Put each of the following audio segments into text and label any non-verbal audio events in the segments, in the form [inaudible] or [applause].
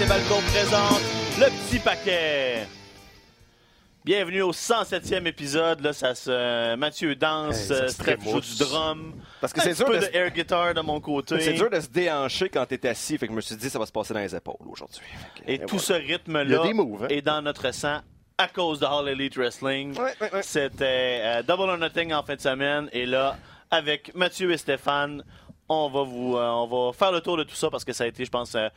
Et Balcon présente le petit paquet. Bienvenue au 107e épisode. Là, ça se... Mathieu danse, Hey, euh, Steph joue du drum. Parce que Un c'est dur, peu de, de air guitar de mon côté. c'est dur de se déhancher quand t'es assis. Fait que je me suis dit, ça va se passer dans les épaules aujourd'hui. Et tout voilà. ce rythme-là hein? est dans notre sang à cause de All Elite Wrestling. Ouais, ouais, ouais. C'était euh, Double or Nothing en fin de semaine. Et là, avec Mathieu et Stéphane, on va vous, euh, on va faire le tour de tout ça parce que ça a été, je pense, euh,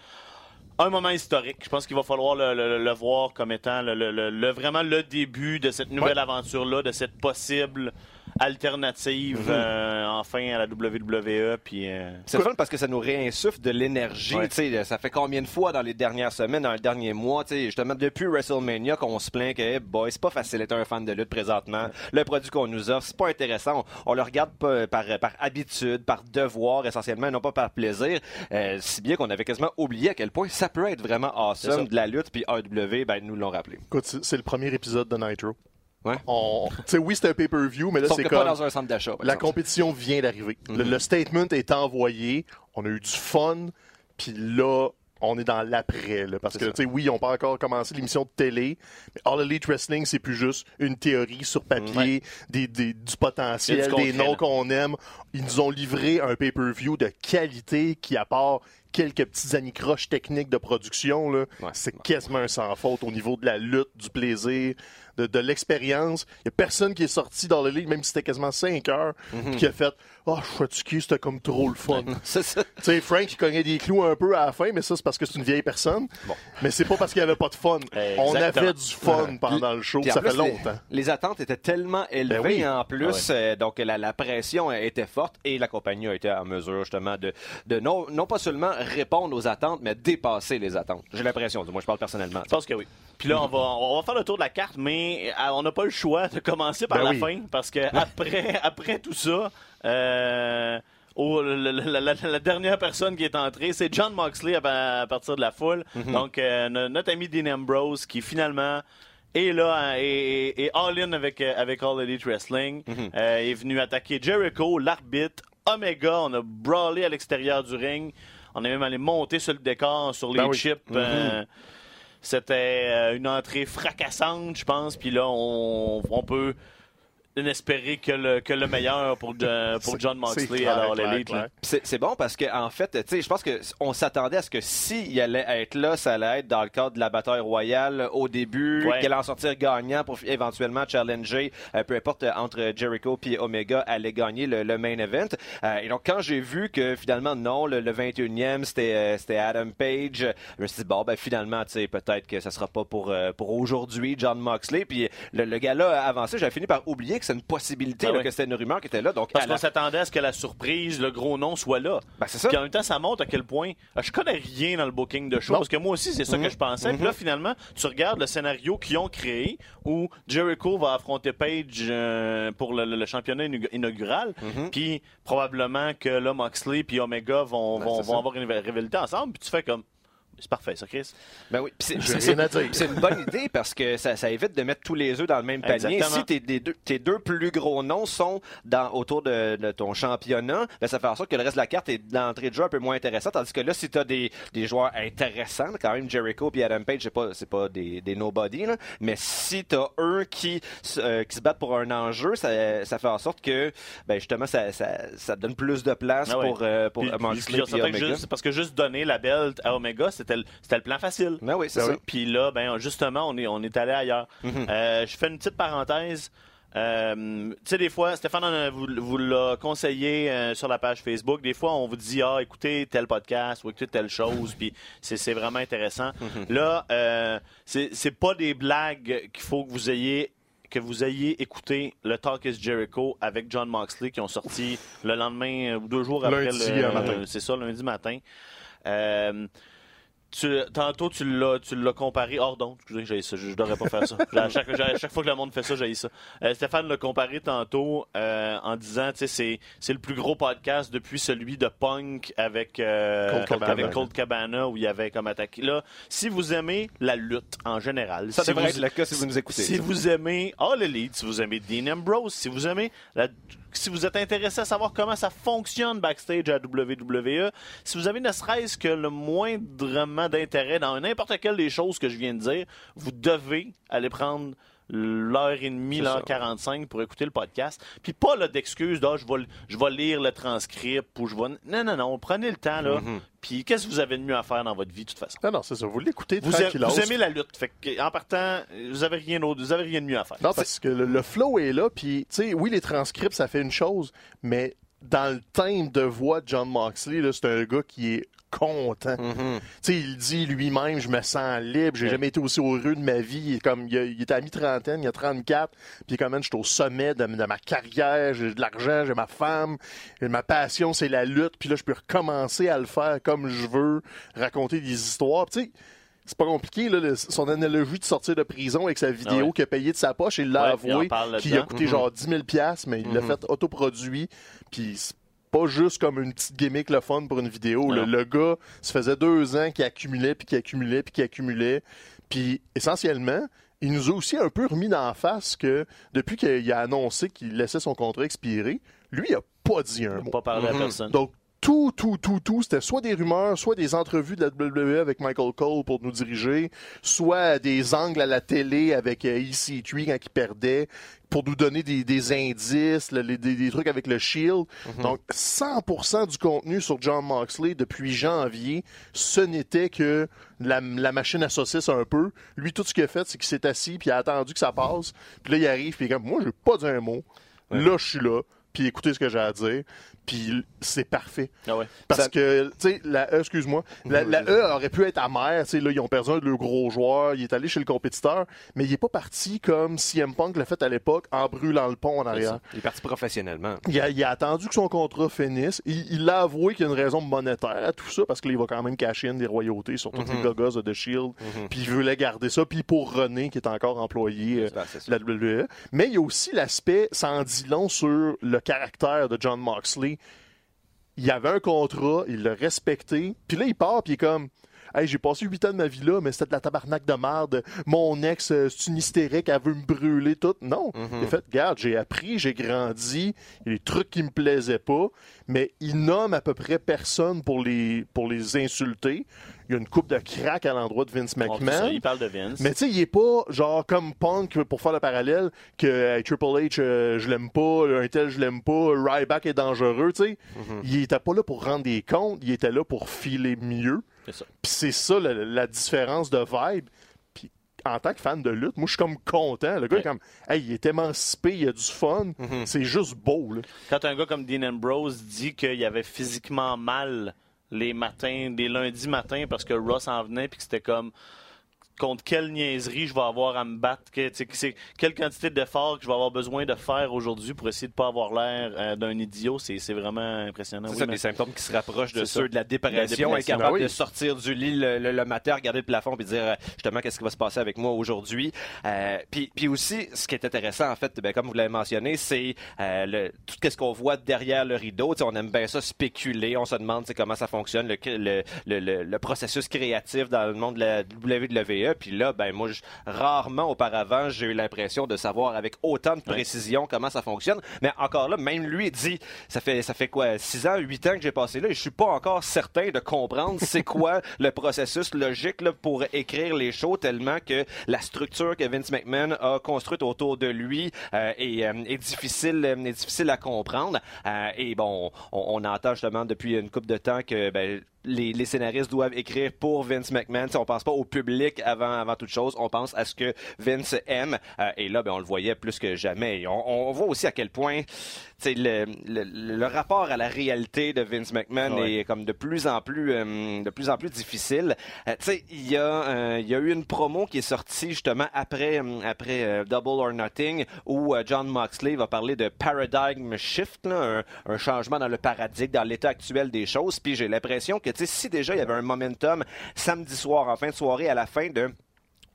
un moment historique. Je pense qu'il va falloir le, le- le voir comme étant le, le- le- le- vraiment le début de cette nouvelle aventure-là, de cette possible alternative euh, enfin à la WWE. Puis, euh, C'est fun parce que ça nous réinsuffle de l'énergie. Ouais. Tu sais, Ça fait combien de fois dans les dernières semaines, dans les derniers mois, tu sais, justement depuis WrestleMania qu'on se plaint que hey boy, c'est pas facile d'être un fan de lutte présentement. Le produit qu'on nous offre, c'est pas intéressant. On, on le regarde pas par, par habitude, par devoir essentiellement, non pas par plaisir. Euh, si bien qu'on avait quasiment oublié à quel point ça peut être vraiment awesome de la lutte. Puis AEW, ben, nous l'ont rappelé. Écoute, c'est le premier épisode de Nitro. Ouais. On... Tu sais, oui, c'est un pay-per-view, mais là, c'est comme... pas dans un centre d'achat. La exemple. compétition vient d'arriver. Le- Mhm. le, statement est envoyé. On a eu du fun. Puis là, on est dans l'après. Parce que, tu sais, oui, on peut encore commencer l'émission de télé. Mais All Elite Wrestling, c'est plus juste une théorie sur papier, des, des- du potentiel, a du des noms qu'on aime. Ils nous ont livré un pay-per-view de qualité qui, à part quelques petites anicroches techniques de production, là, Ouais. c'est quasiment un sans faute au niveau de la lutte, du plaisir, de, de l'expérience. Il n'y a personne qui est sorti dans le ligue, même si c'était quasiment 5 heures, Mhm. qui a fait Oh, je suis fatigué, c'était comme trop le fun. C'est ça. [laughs] tu sais, Frank, il cognait des clous un peu à la fin, mais ça, c'est parce que c'est une vieille personne. Mais c'est pas parce qu'il n'y avait pas de fun. On avait du fun pendant le show, ça fait plus, longtemps. Les, attentes étaient tellement élevées Ben oui. en plus, euh, donc la, la pression était forte et la compagnie a été en mesure justement de, de non, non pas seulement répondre aux attentes, mais dépasser les attentes. J'ai l'impression, du moins je parle personnellement. Je pense que oui. Puis là, on va, on va faire le tour de la carte, mais euh, on n'a pas le choix de commencer par Ben la oui. fin, parce que après, [laughs] après tout ça, euh, oh, la, la- la- la dernière personne qui est entrée, c'est John Moxley à, à partir de la foule. Donc, euh, no- notre ami Dean Ambrose, qui finalement est là et, all-in avec, avec All Elite Wrestling, euh, est venu attaquer Jericho, l'arbitre, Omega. On a brawlé à l'extérieur du ring. On est même allé monter sur le décor, sur les Ben oui. chips. euh, c'était euh, une entrée fracassante, je pense. Puis là, on, on peut espérer que le, que le meilleur pour, pour John Moxley clair, l'élite. C'est bon parce que en fait, tu sais, je pense que on s'attendait à ce que s'il allait être là, ça allait être dans le cadre de la bataille royale au début, Ouais. qu'elle allait en sortir gagnant pour éventuellement challenger, euh, peu importe euh, entre Jericho puis Omega, allait gagner le, le main event. Euh, et donc quand j'ai vu que finalement non, le, le 21e c'était euh, c'était Adam Page, je me suis dit bon ben finalement, tu sais, peut-être que ça sera pas pour pour aujourd'hui John Moxley. Puis le, le gars-là a avancé, j'avais fini par oublier que c'est une possibilité, Ah là, ouais. que c'était une rumeur qui était là. Donc Parce la- qu'on s'attendait à ce que la surprise, le gros nom soit là. Ben, c'est ça. Puis en même temps, ça montre à quel point. euh, Je connais rien dans le booking de show. Parce que moi aussi, c'est ça Mhm. que je pensais. Puis là, finalement, tu regardes le scénario qu'ils ont créé où Jericho va affronter Page euh, pour le, le- le championnat inaugural. Puis probablement que là, Moxley puis Omega vont, Ben, vont, vont avoir une rivalité ensemble. Puis tu fais comme. C'est parfait, ça, Chris. Ben oui, c'est- une bonne idée parce que ça, ça évite de mettre tous les œufs dans le même panier. Exactement. Si tes, des deux, tes deux plus gros noms sont dans, autour de, de ton championnat, ben ça fait en sorte que le reste de la carte est d'entrée de jeu un peu moins intéressant. Tandis que là, si tu as des, des joueurs intéressants, quand même Jericho et Adam Page, c'est pas, c'est pas des, des nobody, là, mais si tu as eux qui, euh, qui se battent pour un enjeu, ça, ça fait en sorte que ben justement ça, ça, ça donne plus de place Ah ouais. pour, euh, pour Puis- parce que juste donner la belt à Omega, c'était c'était le plan facile. Ben oui, c'est Ben ça. Puis là, ben justement, on est, on est allé ailleurs. Mhm. Euh, je fais une petite parenthèse. Euh, tu sais, des fois, Stéphane en a- vous, vous l'a conseillé euh, sur la page Facebook. Des fois, on vous dit, ah, écoutez tel podcast ou écoutez telle chose, puis c'est c'est vraiment intéressant. Là, euh, c'est c'est pas des blagues qu'il faut que vous ayez que vous ayez écouté le Talk is Jericho avec John Moxley qui ont sorti le lendemain ou deux jours après Lundi, le euh, matin. c'est ça lundi matin. Euh, tu, tantôt, tu l'as, tu l'as comparé. Hors donc, excusez, j'ai ça. Je, je devrais pas faire ça. [laughs] À chaque, à chaque fois que le monde fait ça, j'ai ça. Euh, Stéphane l'a comparé tantôt euh, en disant, tu sais, c'est, c'est le plus gros podcast depuis celui de Punk avec, euh, Colt Cabana. avec Colt Cabana où il y avait comme attaqué. Là, si vous aimez la lutte en général, Ça si devrait vous- être le cas si vous nous écoutez. si vous aimez All Elite, si vous aimez Dean Ambrose, si vous aimez la- si vous êtes intéressé à savoir comment ça fonctionne backstage à WWE, si vous avez ne serait-ce que le moindrement d'intérêt dans n'importe quelle des choses que je viens de dire, vous devez aller prendre l'heure et demie, l'heure ça. 45 pour écouter le podcast. Puis pas là, d'excuses, ah, je, vais, je vais lire le transcript ou je vais... Non, non, non, prenez le temps, là. Mhm. Puis qu'est-ce que vous avez de mieux à faire dans votre vie, de toute façon? Non, non, c'est ça. Vous l'écoutez Vous, tranquillos. vous aimez la lutte. Fait que, en partant, vous avez rien d'autre, vous avez rien de mieux à faire. Non, parce que le, le flow est là, puis, tu sais, oui, les transcripts, ça fait une chose, mais dans le thème de voix de John Moxley, là, c'est un gars qui est content. Mhm. Tu sais, il dit lui-même, je me sens libre, j'ai Ouais. jamais été aussi heureux de ma vie. Comme, il, est à mi-trentaine, il a 34, puis comme, man, je suis au sommet de, de ma carrière, j'ai de l'argent, j'ai ma femme, ma passion, c'est la lutte, puis là, je peux recommencer à le faire comme je veux, raconter des histoires. Puis Tu sais, c'est pas compliqué, là, le- son analogie de sortir de prison avec sa vidéo Ah ouais. qu'il a payée de sa poche, il l'a Ouais, avoué, qu'il a coûté genre 10 000 mais il l'a fait autoproduit, puis pas juste comme une petite gimmick le fun pour une vidéo. Le, gars, ça faisait deux ans qu'il accumulait, puis qu'il accumulait, puis qu'il accumulait. Puis essentiellement, il nous a aussi un peu remis dans la face que depuis qu'il a annoncé qu'il laissait son contrat expirer, lui, il a pas dit un On mot. pas parler à Mhm. personne. Donc, tout, tout, tout, tout, c'était soit des rumeurs, soit des entrevues de la WWE avec Michael Cole pour nous diriger, soit des angles à la télé avec euh, EC3 quand il perdait, pour nous donner des, des indices, le- les- des, des trucs avec le Shield. Donc, 100% du contenu sur John Moxley depuis janvier, ce n'était que la, la machine à saucisse un peu. Lui, tout ce qu'il a fait, c'est qu'il s'est assis, puis il a attendu que ça passe. Puis là, il arrive, puis il est comme, moi, j'ai pas dit un mot. Là, je suis là, puis écoutez ce que j'ai à dire. Puis c'est parfait. Ah ouais. Parce Ça- que, tu sais, la E, excuse-moi, la, la E aurait pu être amère, tu sais, là, ils ont perdu un de leurs gros joueurs, il est allé chez le compétiteur, mais il est pas parti comme CM Punk l'a fait à l'époque, en brûlant le pont en arrière. Il est parti professionnellement. Il a, il a attendu que son contrat finisse. Il l'a avoué qu'il y a une raison monétaire à tout ça, parce que là, il va quand même cacher in des royautés sur tous les gogos de The Shield, puis il voulait garder ça, puis pour René, qui est encore employé euh, la WWE. Mais il y a aussi l'aspect, ça en dit long sur le caractère de John Moxley. Il avait un contrat, il l'a respecté, puis là, il part, puis il est comme... Hey, j'ai passé huit ans de ma vie là, mais c'était de la tabarnak de merde. Mon ex, euh, c'est une hystérique, elle veut me brûler tout. Non. Il a fait, regarde, j'ai appris, j'ai grandi, il y a des trucs qui me plaisaient pas, mais il nomme à peu près personne pour les, pour les insulter. Il y a une coupe de crack à l'endroit de Vince McMahon. ça, il parle de Vince. Mais tu sais, il est pas genre comme Punk, pour faire le parallèle, que hey, Triple H, euh, je l'aime pas, un tel, je l'aime pas, Ryback est dangereux, tu sais. Il était pas là pour rendre des comptes, il était là pour filer mieux. C'est ça. Puis c'est ça la, la différence de vibe. Puis en tant que fan de lutte, moi je suis comme content. Le gars Ouais. est comme, hey, il est émancipé, il a du fun. C'est juste beau, là. Quand un gars comme Dean Ambrose dit qu'il avait physiquement mal les matins, des lundis matins, parce que Ross en venait, puis que c'était comme contre quelle niaiserie je vais avoir à me battre, que, quelle quantité d'efforts que je vais avoir besoin de faire aujourd'hui pour essayer de pas avoir l'air euh, d'un idiot, c'est vraiment impressionnant. C'est Oui, ça, mais- des symptômes qui se rapprochent de ceux ça. de la dépression, incapable ben oui. de sortir du lit le, le- le matin, regarder le plafond puis dire euh, justement qu'est-ce qui va se passer avec moi aujourd'hui. Euh, puis, puis aussi, ce qui est intéressant en fait, ben, comme vous l'avez mentionné, c'est euh, le- tout ce qu'on voit derrière le rideau. Tu sais, on aime bien ça spéculer, on se demande tu sais, comment ça fonctionne, le, le, le, le- le processus créatif dans le monde de la WWE. Puis là, ben moi, je- rarement auparavant, j'ai eu l'impression de savoir avec autant de précision comment ça fonctionne. Mais encore là, même lui dit, ça fait ça fait quoi, 6 ans, 8 ans que j'ai passé là, et je suis pas encore certain de comprendre c'est [laughs] quoi le processus logique là, pour écrire les shows tellement que la structure que Vince McMahon a construite autour de lui euh, est, euh, est difficile euh, est difficile à comprendre. Euh, et bon, on, on entend justement depuis une couple de temps que ben, les, les scénaristes doivent écrire pour Vince McMahon. T'sais, on pense pas au public avant, avant toute chose. On pense à ce que Vince aime. Euh, et là, ben, on le voyait plus que jamais. On, on voit aussi à quel point le, le, le rapport à la réalité de Vince McMahon Ouais. est comme de plus en plus, euh, de plus en plus difficile. Euh, t'sais, il y a, euh, il y a eu une promo qui est sortie justement après, après Double or Nothing où John Moxley va parler de paradigm shift, là, un, un changement dans le paradigme, dans l'état actuel des choses. Puis j'ai l'impression que tu sais, si déjà il y avait un momentum samedi soir, en fin de soirée, à la fin de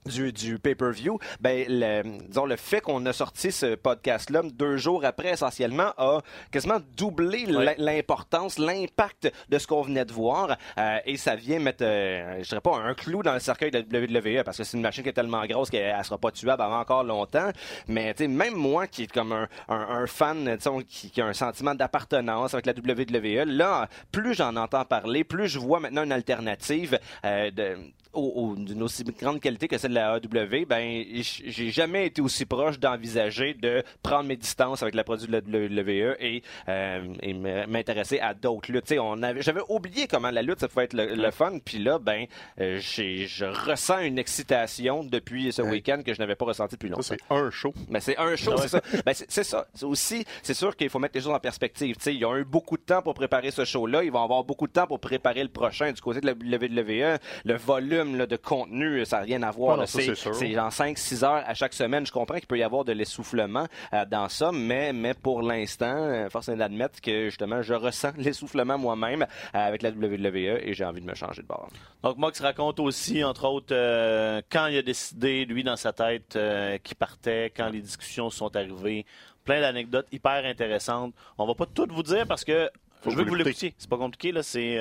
du, du pay-per-view, ben, le, disons, le fait qu'on a sorti ce podcast-là deux jours après, essentiellement, a quasiment doublé l'importance, l'impact de ce qu'on venait de voir. Euh, et ça vient mettre, euh, je dirais pas un clou dans le cercueil de la WWE, parce que c'est une machine qui est tellement grosse qu'elle elle sera pas tuable avant encore longtemps. Mais, tu sais, même moi qui est comme un, un, un fan, disons, qui, qui a un sentiment d'appartenance avec la WWE, là, plus j'en entends parler, plus je vois maintenant une alternative euh, de, au- au- d'une aussi grande qualité que celle de la AW, ben j'ai jamais été aussi proche d'envisager de prendre mes distances avec la produit de la WWE et, euh, et m'intéresser à d'autres luttes. On avait, j'avais oublié comment la lutte ça pouvait être le, le fun, puis là, ben euh, j'ai, je ressens une excitation depuis ce Ouais. week-end que je n'avais pas ressenti depuis Ça, longtemps. c'est un show. Mais c'est un show, c'est ça. Ben, c'est c'est ça. C'est aussi, c'est sûr qu'il faut mettre les choses en perspective. Tu sais, ils ont eu beaucoup de temps pour préparer ce show-là. Ils vont avoir beaucoup de temps pour préparer le prochain. Du côté de la WWE, le volume là, de contenu, ça n'a rien à voir. Ah c'est genre 5-6 heures à chaque semaine. Je comprends qu'il peut y avoir de l'essoufflement euh, dans ça, mais, mais pour l'instant, euh, force est d'admettre que justement, je ressens [laughs] l'essoufflement moi-même euh, avec la WWE et j'ai envie de me changer de bord. Donc, Mox raconte aussi, entre autres, euh, quand il a décidé, lui, dans sa tête, euh, qu'il partait, quand les discussions sont arrivées. Plein d'anecdotes hyper intéressantes. On va pas toutes vous dire parce que Faut je veux que vous l'écoutiez. C'est pas compliqué, là. C'est.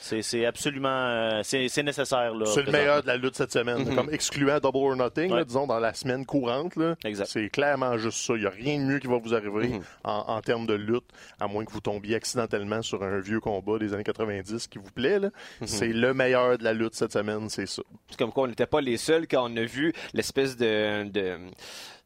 C'est absolument. euh, c'est nécessaire. C'est le meilleur de la lutte cette semaine. Comme excluant Double or Nothing, là, disons, dans la semaine courante. C'est clairement juste ça. Il n'y a rien de mieux qui va vous arriver Mhm. en, en termes de lutte, à moins que vous tombiez accidentellement sur un vieux combat des années 90 qui vous plaît. là. C'est le meilleur de la lutte cette semaine, c'est ça. C'est comme quoi on n'était pas les seuls quand on a vu l'espèce de, de,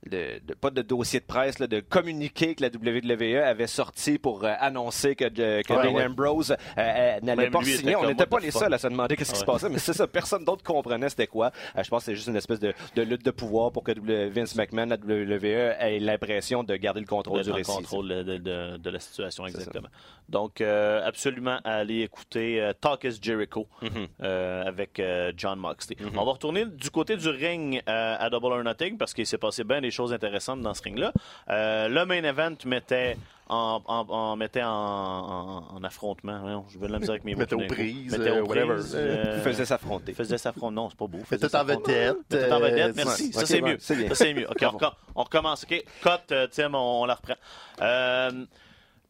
de- de- pas de dossier de presse, là, de communiqué que la WWE avait sorti pour euh, annoncer que, de- que Ouais, Dean ouais. Ambrose euh, euh, n'allait pas signer. On n'était pas les seuls à se demander qu'est-ce qui se passait, mais c'est ça. Personne d'autre comprenait c'était quoi. Euh, je pense que c'est juste une espèce de, de lutte de pouvoir pour que Vince McMahon, la WWE, ait l'impression de garder le contrôle du récit. contrôle de, la situation, exactement. Donc, euh, absolument, aller écouter euh, Talk is Jericho Mhm. euh, avec euh, John Moxley. Mhm. On va retourner du côté du ring euh, à Double or Nothing parce qu'il s'est passé bien des choses intéressantes dans ce ring-là. Euh, le main event mettait en, en- en- mettait en, en- en affrontement. Voyons, Je vais de la misère avec mes mots. Mettait aux prises, Mettait euh, aux whatever. prises, Il faisait s'affronter. faisait s'affronter. Non, c'est pas beau. Mettait Faisait en vedette. Mettait en vedette, euh, merci. Ça, c'est mieux. Ça, c'est mieux. OK, on, recom- on recommence. OK, cut, euh, Tim, on, on la reprend. Euh,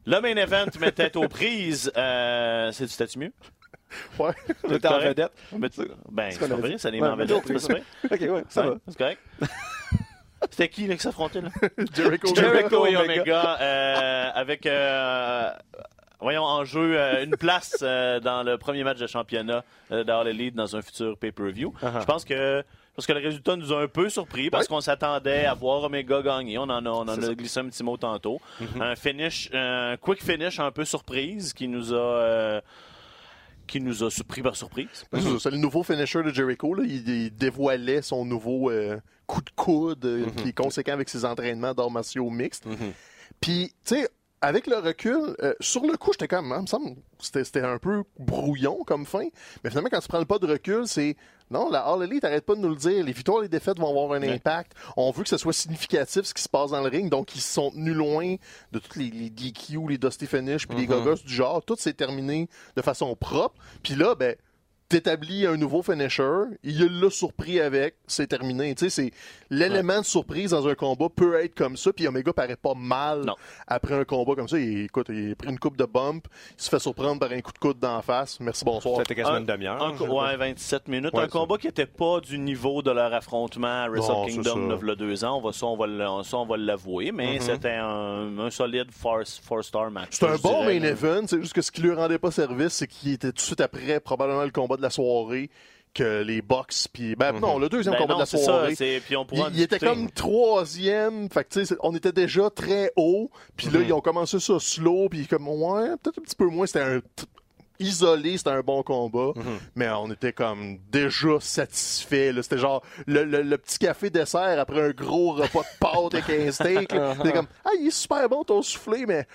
le main event mettait aux prises. Euh, c'est- C'était-tu mieux? [laughs] Ouais. T'étais en vedette. Ben, c'est pas vrai, ça les met en vedette. non, c'est vrai? Ok, ouais, ça va. C'est correct? C'était qui là, qui s'affrontait là? [laughs] Jericho. Jericho et Omega. Euh, avec, euh, voyons, en jeu euh, une place euh, dans le premier match de championnat euh, d'All Elite dans un futur pay-per-view. Uh-huh. Je pense que parce que le résultat nous a un peu surpris parce Ouais. qu'on s'attendait à voir Omega gagner. On en a, on en a glissé un petit mot tantôt. Mm-hmm. Un finish, un quick finish un peu surprise qui nous a qui nous a surpris par surprise. C'est ça, C'est le nouveau finisher de Jericho. Là. Il, il dévoilait son nouveau euh, coup de coude euh, qui est conséquent avec ses entraînements d'arts martiaux mixtes. Mhm. Puis, tu sais, avec le recul, euh, sur le coup, j'étais comme, hein, il me semble, c'était c'était un peu brouillon comme fin. Mais finalement, quand tu prends le pas de recul, c'est non, la All Elite, t'arrêtes pas de nous le dire. Les victoires et les défaites vont avoir un Ouais. impact. On veut que ce soit significatif ce qui se passe dans le ring. Donc, ils se sont tenus loin de tous les, les DQ, les Dusty Finish, puis les Mhm. gogos du genre. Tout s'est terminé de façon propre. Puis là, ben, t'établis un nouveau finisher, il l'a surpris avec, c'est terminé. Tu sais, c'est l'élément de surprise dans un combat peut être comme ça, puis Omega paraît pas mal Non. après un combat comme ça. Il, écoute, il a pris une coupe de bump, il se fait surprendre par un coup de coude d'en face. Merci, bonsoir. C'était quasiment Un- une demi-heure. Ouais, 27 minutes. Ouais, un combat qui n'était pas du niveau de leur affrontement à Wrestle Non, Kingdom ça. de v'là deux ans. On va, ça, on va, le- ça, on va l'avouer, mais Mhm. c'était un, un solide four-star match. C'est un bon dirais, main là. event, c'est juste que ce qui lui rendait pas service, c'est qu'il était tout de suite après probablement le combat de la soirée que les Bucks puis ben non le deuxième Ben combat non, de la soirée ça. Puis on pourra Il, il était comme troisième, fait que on était déjà très haut, puis là Mhm. ils ont commencé ça slow, puis comme ouais, peut-être un petit peu moins, c'était un isolé, c'était un bon combat, Mhm. mais on était comme déjà satisfait. là. C'était genre le, le- le petit café dessert après un gros repas de pâtes avec un steak. là. [laughs] C'était comme ah il est super bon ton soufflé, mais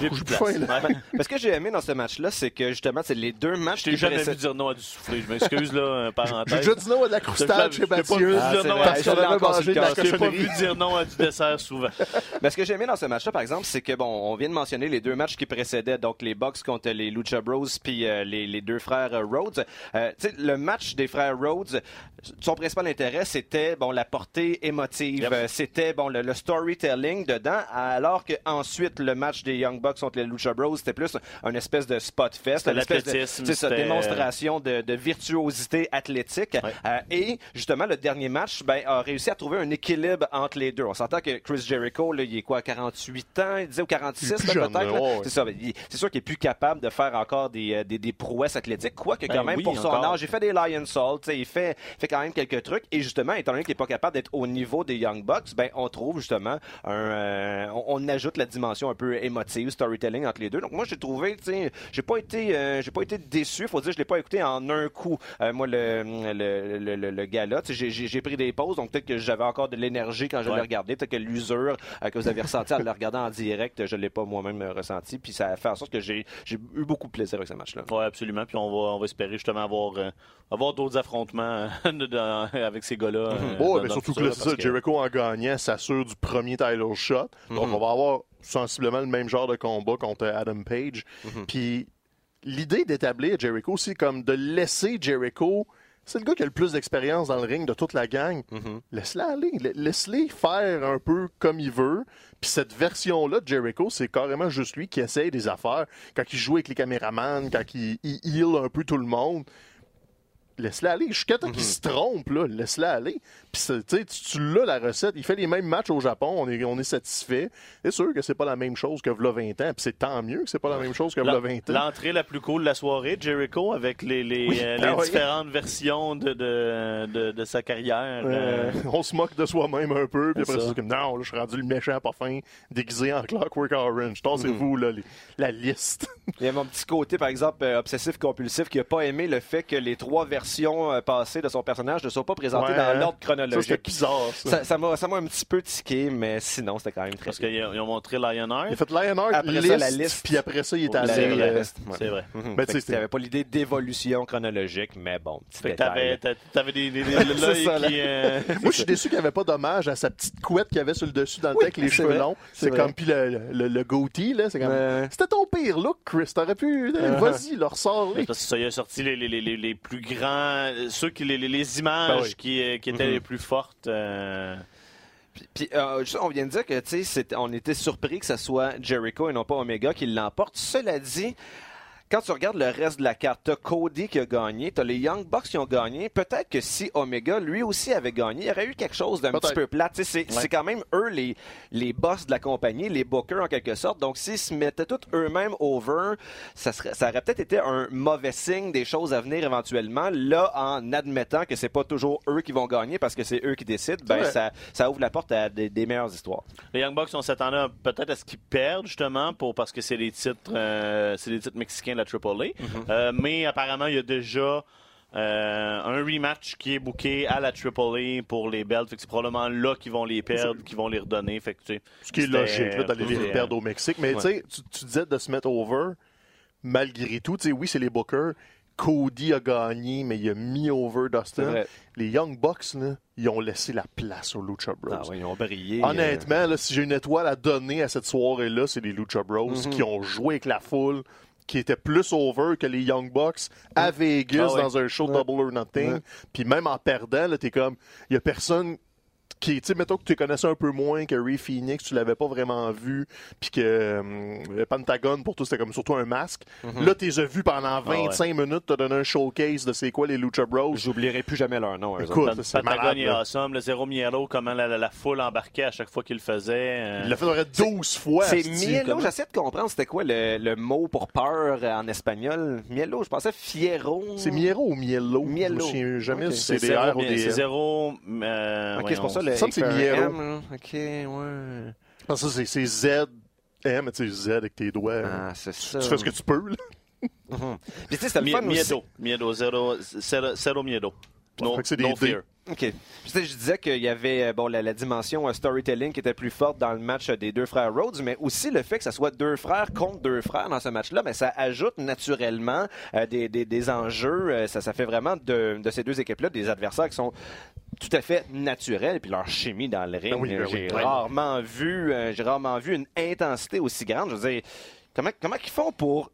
J'ai plus de place. faim, là. Ouais. Mais ce que j'ai aimé dans ce match-là, c'est que justement, c'est les deux matchs Je t'ai qui jamais vu dire non à du soufflé. Je m'excuse, là, euh, J'ai parenthèse. déjà dit non à de la croustade Je chez Mathieu. dire Ah, mangé de la pas vu dire non à du dessert souvent. [laughs] Mais ce que j'ai aimé dans ce match-là, par exemple, c'est que bon, on vient de mentionner les deux matchs qui précédaient, donc les Bucks contre les Lucha Bros puis euh, les, les deux frères euh, Rhodes. Euh, tu sais, le match des frères Rhodes, son principal intérêt, c'était bon la portée émotive, Yep. Euh, c'était bon le, le storytelling dedans, alors que ensuite le match des Young Bucks contre les Lucha Bros, c'était plus un espèce de spot fest, une espèce de l'athlétisme, c'est ça, démonstration de, de virtuosité athlétique. Ouais. Euh, et justement, le dernier match ben, a réussi à trouver un équilibre entre les deux. On s'entend que Chris Jericho, là, il est quoi, 48 ans, il disait, ou 46 Il est plus là, jeune, peut-être. ouais. C'est ça. ben, il- C'est sûr qu'il est plus capable de faire encore des, euh, des, des prouesses athlétiques. Quoique, quand Ben même, oui, pour son encore. âge, il fait des Lion Salt, il fait, fait quand même quelques trucs. Et justement, étant donné qu'il n'est pas capable d'être au niveau des Young Bucks, ben, on trouve justement un, euh, on, on ajoute la dimension un peu émotive, storytelling entre les deux. Donc moi, j'ai trouvé, tu sais, j'ai pas été, euh, j'ai pas été déçu. Faut dire, je l'ai pas écouté en un coup. Euh, moi, le, le, le, le, le gars-là, tu sais, j'ai- pris des pauses, donc peut-être que j'avais encore de l'énergie quand je l'ai Ouais. regardé. Peut-être que l'usure euh, que vous avez ressenti en le regardant en direct, je l'ai pas moi-même ressenti. Puis ça a fait en sorte que j'ai j'ai eu beaucoup de plaisir avec ce match-là. Oui, absolument. Puis on va, on va espérer justement avoir, euh, avoir d'autres affrontements euh, [laughs] dans- avec ces gars-là. euh, Ouais, dans- mais surtout le que là, ça, que- Jericho en gagnant s'assure du premier title shot. Donc, on va avoir sensiblement le même genre de combat contre Adam Page. Puis, l'idée d'établir Jericho, c'est comme de laisser Jericho. C'est le gars qui a le plus d'expérience dans le ring de toute la gang. Laisse-le aller. La- Laisse-le faire un peu comme il veut. Puis cette version-là de Jericho, c'est carrément juste lui qui essaye des affaires. Quand il joue avec les caméramans, quand il, il heal un peu tout le monde. Laisse-le aller. Jusqu'à temps qu'il se trompe, là, laisse-le aller. Puis, tu sais, tu, tu l'as, la recette. Il fait les mêmes matchs au Japon. On est, on est satisfait. C'est sûr que c'est pas la même chose que v'là 20 ans. Puis c'est tant mieux que c'est pas la même chose que v'là La- 20 ans. L'entrée la plus cool de la soirée, Jericho, avec les, les, Oui. euh, les oui. différentes versions de, de, de, de sa carrière. Euh, euh, on se moque de soi-même un peu, puis après ça. c'est comme non, là, je suis rendu le méchant pas fin, déguisé en Clockwork Orange. Tassez-vous, là, les- la liste. Il y a mon petit côté, par exemple, euh, obsessif-compulsif, qui a pas aimé le fait que les trois versions euh, passées de son personnage ne soient pas présentées Ouais, dans l'ordre Ça, c'était chronologique. bizarre, ça. Ça ça m'a ça m'a un petit peu tiqué, mais sinon, c'était quand même très parce qu'ils ont ils ont montré Lionheart. Il a fait Lionheart, Après ça, la liste. puis après ça, il est allé... la- euh. C'est vrai. Mhm. Ben, tu pas l'idée d'évolution chronologique, mais bon, petit Fait que détail. t'avais, t'a- t'avais des, des, des- [laughs] ça, qui, euh, [laughs] Moi, je suis déçu qu'il n'y avait pas d'hommage à sa petite couette qu'il avait sur le dessus dans le Oui, avec les c'est cheveux vrai. longs. C'est comme, puis le, le, le goatee, là, c'est comme... Ouais. C'était ton pire look, Chris. T'aurais pu... Vas-y, leur sors C'est Parce que ça, il a sorti les, les, les, les- les plus grands, ceux qui, les, les- les images Ben oui. qui, euh, qui étaient Mhm. les plus fortes. euh, Puis, puis, euh, on vient de dire que on était surpris que ce soit Jericho et non pas Omega qui l'emporte. Cela dit, quand tu regardes le reste de la carte, t'as Cody qui a gagné, t'as les Young Bucks qui ont gagné. Peut-être que si Omega lui aussi avait gagné, il y aurait eu quelque chose d'un petit peu plat. C'est Ouais. quand même eux les, les boss de la compagnie, les bookers en quelque sorte. Donc s'ils se mettaient tous eux-mêmes over, ça, serait, ça aurait peut-être été un mauvais signe des choses à venir éventuellement. Là, en admettant que c'est pas toujours eux qui vont gagner parce que c'est eux qui décident, ben ça, ça ouvre la porte à des, des meilleures histoires. Les Young Bucks, on s'attendait peut-être à ce qu'ils perdent, justement, pour, parce que c'est les titres, euh, c'est les titres mexicains de la AAA. Euh, mais apparemment, il y a déjà euh, un rematch qui est booké à la AAA pour les belts. Fait que c'est probablement là qu'ils vont les perdre, qu'ils vont les redonner. Fait que, tu sais, Ce qui est logique, là, d'aller les perdre au Mexique. Mais tu sais, tu tu disais de se mettre over, malgré tout. Tu sais, oui, c'est les Bookers. Cody a gagné, mais il a mis over Dustin. Les Young Bucks, là, ils ont laissé la place aux Lucha Bros. Ah ils ont brillé. Honnêtement, là, si j'ai une étoile à donner à cette soirée-là, c'est les Lucha Bros Mhm. qui ont joué avec la foule, qui étaient plus over que les Young Bucks à Vegas Ah ouais. dans un show Ouais. Double or Nothing. Puis même en perdant, là, t'es comme, il y a personne qui, tu sais, mettons que tu connaissais un peu moins que Ray Phoenix, tu l'avais pas vraiment vu, puis que euh, Pentagon, pour toi, c'était comme surtout un masque. Mhm. Là, t'es vu pendant Ah ouais. 25 minutes, t'as donné un showcase de c'est quoi les Lucha Bros. J'oublierai plus jamais leur nom. Écoute, Patagon malade, et là. Awesome, le Zero Mielo, comment la, la- la foule embarquait à chaque fois qu'il le faisait. euh, Il l'a fait à peu près 12 fois. C'est mielo, comme- j'essaie de comprendre c'était quoi le, le mot pour peur en espagnol. Mielo, je pensais fiero. C'est Mielo ou Mielo? Mielo. Je me souviens jamais Ok. si c'est des zéro, R ou des c'est L. zéro. euh, Ok, c'est pour ça. Le. Semble que c'est. M. Ok, ouais. Parce que ça, c'est- c'est Z. M, tu sais, Z avec tes doigts. Ah, c'est ça. tu fais ce que tu peux, là. Mhm. Puis tu sais, c'était le fun aussi. Miedo. Miedo. Zero, zero, zero Miedo. No, des no fear. OK. Je, sais, je disais qu'il y avait euh, bon, la, la dimension euh, storytelling qui était plus forte dans le match euh, des deux frères Rhodes, mais aussi le fait que ça soit deux frères contre deux frères dans ce match-là, mais ça ajoute naturellement euh, des, des- des enjeux. euh, ça, ça fait vraiment de, de ces deux équipes-là des adversaires qui sont tout à fait naturels. Puis leur chimie dans le ring, Ben oui, ben oui. j'ai Ouais. rarement vu, euh, j'ai rarement vu une intensité aussi grande. Je veux dire, comment comment ils font pour,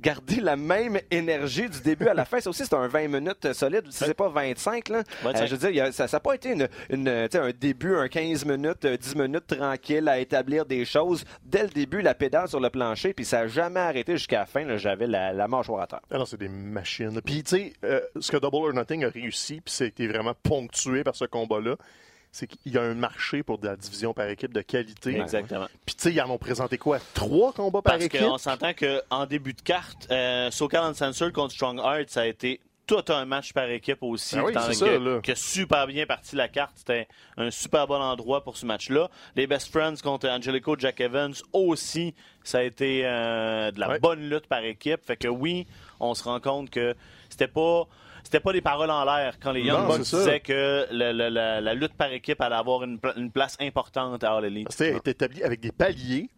garder la même énergie du début à la fin. Ça aussi, c'est un 20 minutes euh, solide. Si c'est pas 25, là, 25. euh, je veux dire, il y a- ça n'a pas été une, une, euh, un début, un 15 minutes, euh, 10 minutes tranquille à établir des choses. Dès le début, la pédale sur le plancher, puis ça n'a jamais arrêté jusqu'à la fin. J'avais la, la mâchoire à terre. Ah non, c'est des machines. Puis, tu sais, euh, ce que Double or Nothing a réussi, puis c'était vraiment ponctué par ce combat-là, c'est qu'il y a un marché pour de la division par équipe de qualité. Exactement. Puis, tu sais, ils en ont présenté quoi? Trois combats par Parce équipe? qu'on s'entend qu'en début de carte, euh, SoCal Uncensored contre Strong Heart, ça a été tout un match par équipe aussi. Ah oui, que, ça, là. que super bien parti la carte. C'était un super bon endroit pour ce match-là. Les Best Friends contre Angelico Jack Evans aussi, ça a été euh, de la Ouais. bonne lutte par équipe. Fait que oui, on se rend compte que c'était pas. C'était pas des paroles en l'air quand les Young Bucks disaient que le- le- la, la lutte par équipe allait avoir une, pla- une place importante à All Elite. Est établie avec des paliers.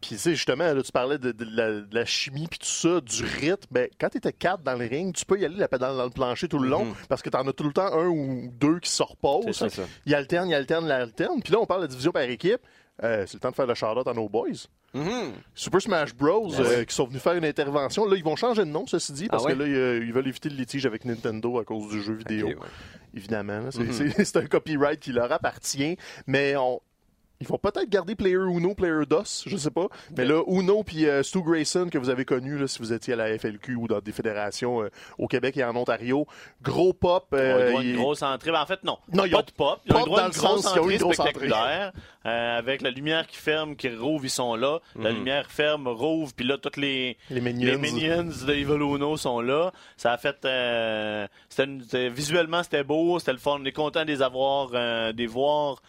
Puis, tu sais, justement, là, tu parlais de, de la, de la chimie, puis tout ça, du rythme. Ben, quand tu étais quatre dans le ring, tu peux y aller la pédale dans le plancher tout le long, parce que tu en as tout le temps un ou deux qui se reposent. C'est ça, ça. Il alterne, il alterne, il alterne. Puis là, on parle de division par équipe. Euh, c'est le temps de faire le shout-out à nos boys. Mhm. Super Smash Bros. euh, qui sont venus faire une intervention. Là, ils vont changer de nom, ceci dit, parce Ah ouais? que là, ils, ils veulent éviter le litige avec Nintendo à cause du jeu vidéo. Ouais. Évidemment. C'est Mhm. c'est- [laughs] c'est un copyright qui leur appartient. Mais on. Ils vont peut-être garder Player Uno, Player DOS, je sais pas. Mais là, Uno puis euh, Stu Grayson, que vous avez connu là, si vous étiez à la FLQ ou dans des fédérations euh, au Québec et en Ontario, gros pop. Ils ont eu euh, droit à une grosse entrée. Ben, en fait, non. Non, ils pas ont- de pop. Ils ont eu droit à dans une le grosse sens entrée grosse spectaculaire. euh, avec la lumière qui ferme, qui rouvre, ils sont là. La lumière ferme, rouvre, puis là, toutes les, Les Minions. les minions de Evil Uno sont là. Ça a fait... euh, c'était une- c'était- visuellement, c'était beau, c'était le fun. On est content de les avoir, euh, de les voir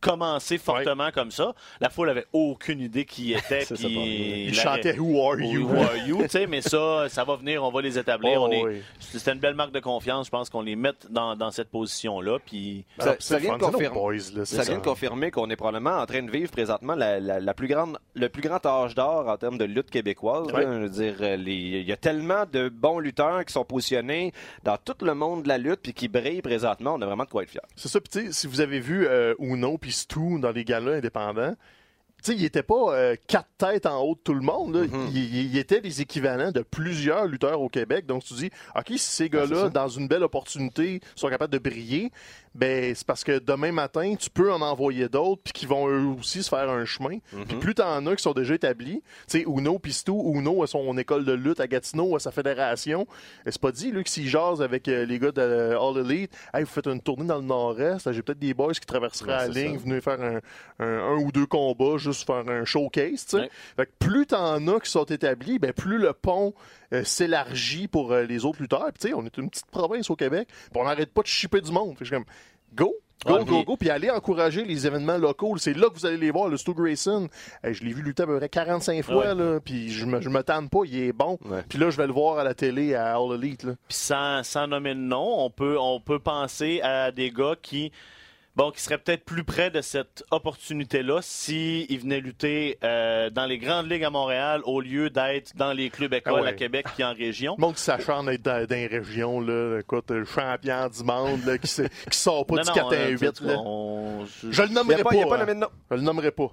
commencer fortement comme ça. La foule avait aucune idée qui [laughs] était. Ça, Ils il chantaient Who are you? Who are you, tu sais, mais ça, ça va venir, on va les établir. Oh, on est, oui. C'était une belle marque de confiance, je pense qu'on les mette dans, dans cette position-là. Puis Ça- ça vient de confirmer- boys, là, c'est Ça vient de confirmer qu'on est probablement en train de vivre présentement la, la- la plus grande, le plus grand âge d'or en termes de lutte québécoise. Ouais. là. Je veux dire, euh, les- il y a tellement de bons lutteurs qui sont positionnés dans tout le monde de la lutte puis qui brillent présentement. On a vraiment de quoi être fiers. C'est ça, puis si vous avez vu euh, Uno puis Stu dans les galas indépendants, tu sais, il était pas euh, quatre têtes en haut de tout le monde. là. Mm-hmm. il, il- il était des équivalents de plusieurs lutteurs au Québec. Donc, tu dis, OK, si ces Ben, gars-là, dans une belle opportunité, sont capables de briller, ben c'est parce que demain matin, tu peux en envoyer d'autres, puis qui vont eux aussi se faire un chemin. Mm-hmm. Puis plus t'en as qui sont déjà établis, tu sais, Uno puis Stu, Uno a son école de lutte à Gatineau, à sa fédération. C'est pas dit, lui, que s'il jase avec euh, les gars de euh, All Elite, hey, vous faites une tournée dans le Nord-Est, j'ai peut-être des boys qui traverseraient Ouais, la ligne, ça. venez faire un, un- un ou deux combats, juste faire un showcase, tu sais. Ouais. Fait que plus t'en as qui sont établis, ben plus le pont euh, s'élargit pour euh, les autres lutteurs. Puis on est une petite province au Québec, puis on n'arrête pas de chipper du monde. Fait que je suis comme, go! Go, Ouais, go, go, puis allez encourager les événements locaux. C'est là que vous allez les voir. Le Stu Grayson, hey, je l'ai vu lutter à peu près 45 fois, Ouais. puis je me, je me tanne pas, il est bon. Puis là, je vais le voir à la télé à All Elite. Puis sans, sans nommer de nom, on peut, on peut penser à des gars qui, bon, qui seraient peut-être plus près de cette opportunité-là s'ils venaient lutter euh, dans les grandes ligues à Montréal au lieu d'être dans les clubs écoles Ah ouais. à Québec puis en région. Le monde qui s'acharne d'être dans, dans les régions, là, écoute, le champion du monde, là, qui, sort pas Non, du non, 4 à euh, 8. tu- là. on- je- Je le nommerai pas. hein. Je le nommerai pas.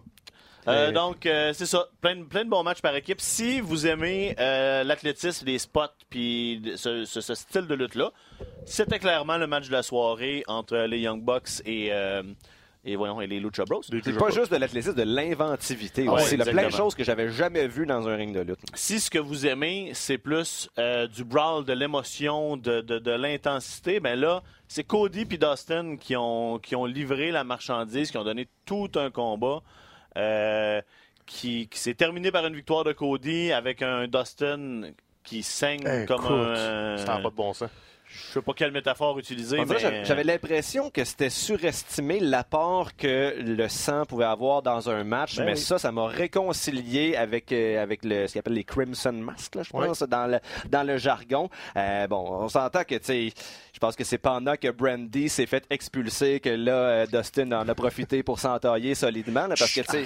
Euh, donc, euh, c'est ça. Plein, de- plein de bons matchs par équipe. Si vous aimez euh, l'athlétisme, les spots, puis ce, ce- ce style de lutte-là, c'était clairement le match de la soirée entre les Young Bucks et, euh, et, voyons, et les Lucha Bros. C'est pas juste de l'athlétisme, de l'inventivité Ah aussi. ouais, Il y a plein de choses que j'avais jamais vues dans un ring de lutte. Si ce que vous aimez, c'est plus euh, du brawl, de l'émotion, de, de, de l'intensité, ben là, c'est Cody puis Dustin qui ont, qui ont livré la marchandise, qui ont donné tout un combat. Euh, qui, qui s'est terminé par une victoire de Cody avec un Dustin qui saigne comme Écoute, un. ça n'a pas de bon sens. Je sais pas quelle métaphore utiliser. Mais... j'avais- l'impression que c'était surestimé l'apport que le sang pouvait avoir dans un match, Ben mais oui. ça, ça m'a réconcilié avec, euh, avec le, ce qu'on appelle les Crimson Masks, là, je pense, dans, le, dans le jargon. Euh, bon, on s'entend que, tu sais, je pense que c'est pendant que Brandy s'est fait expulser que là, euh, Dustin en a profité pour s'entailler solidement, là, parce que, tu sais,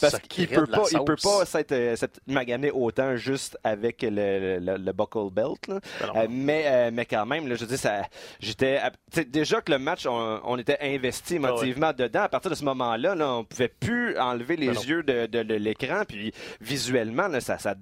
parce qu'il peut pas, il peut pas s'être, s'être magané autant juste avec le, le, le buckle belt. là. Ben. Euh, mais, euh, mais quand même, là, je dis ça, j'étais, déjà que le match, on, on était investi Ah émotivement dedans. À partir de ce moment-là, là, on pouvait plus enlever les Ben yeux de, de- de l'écran. Puis visuellement, là, ça, ça,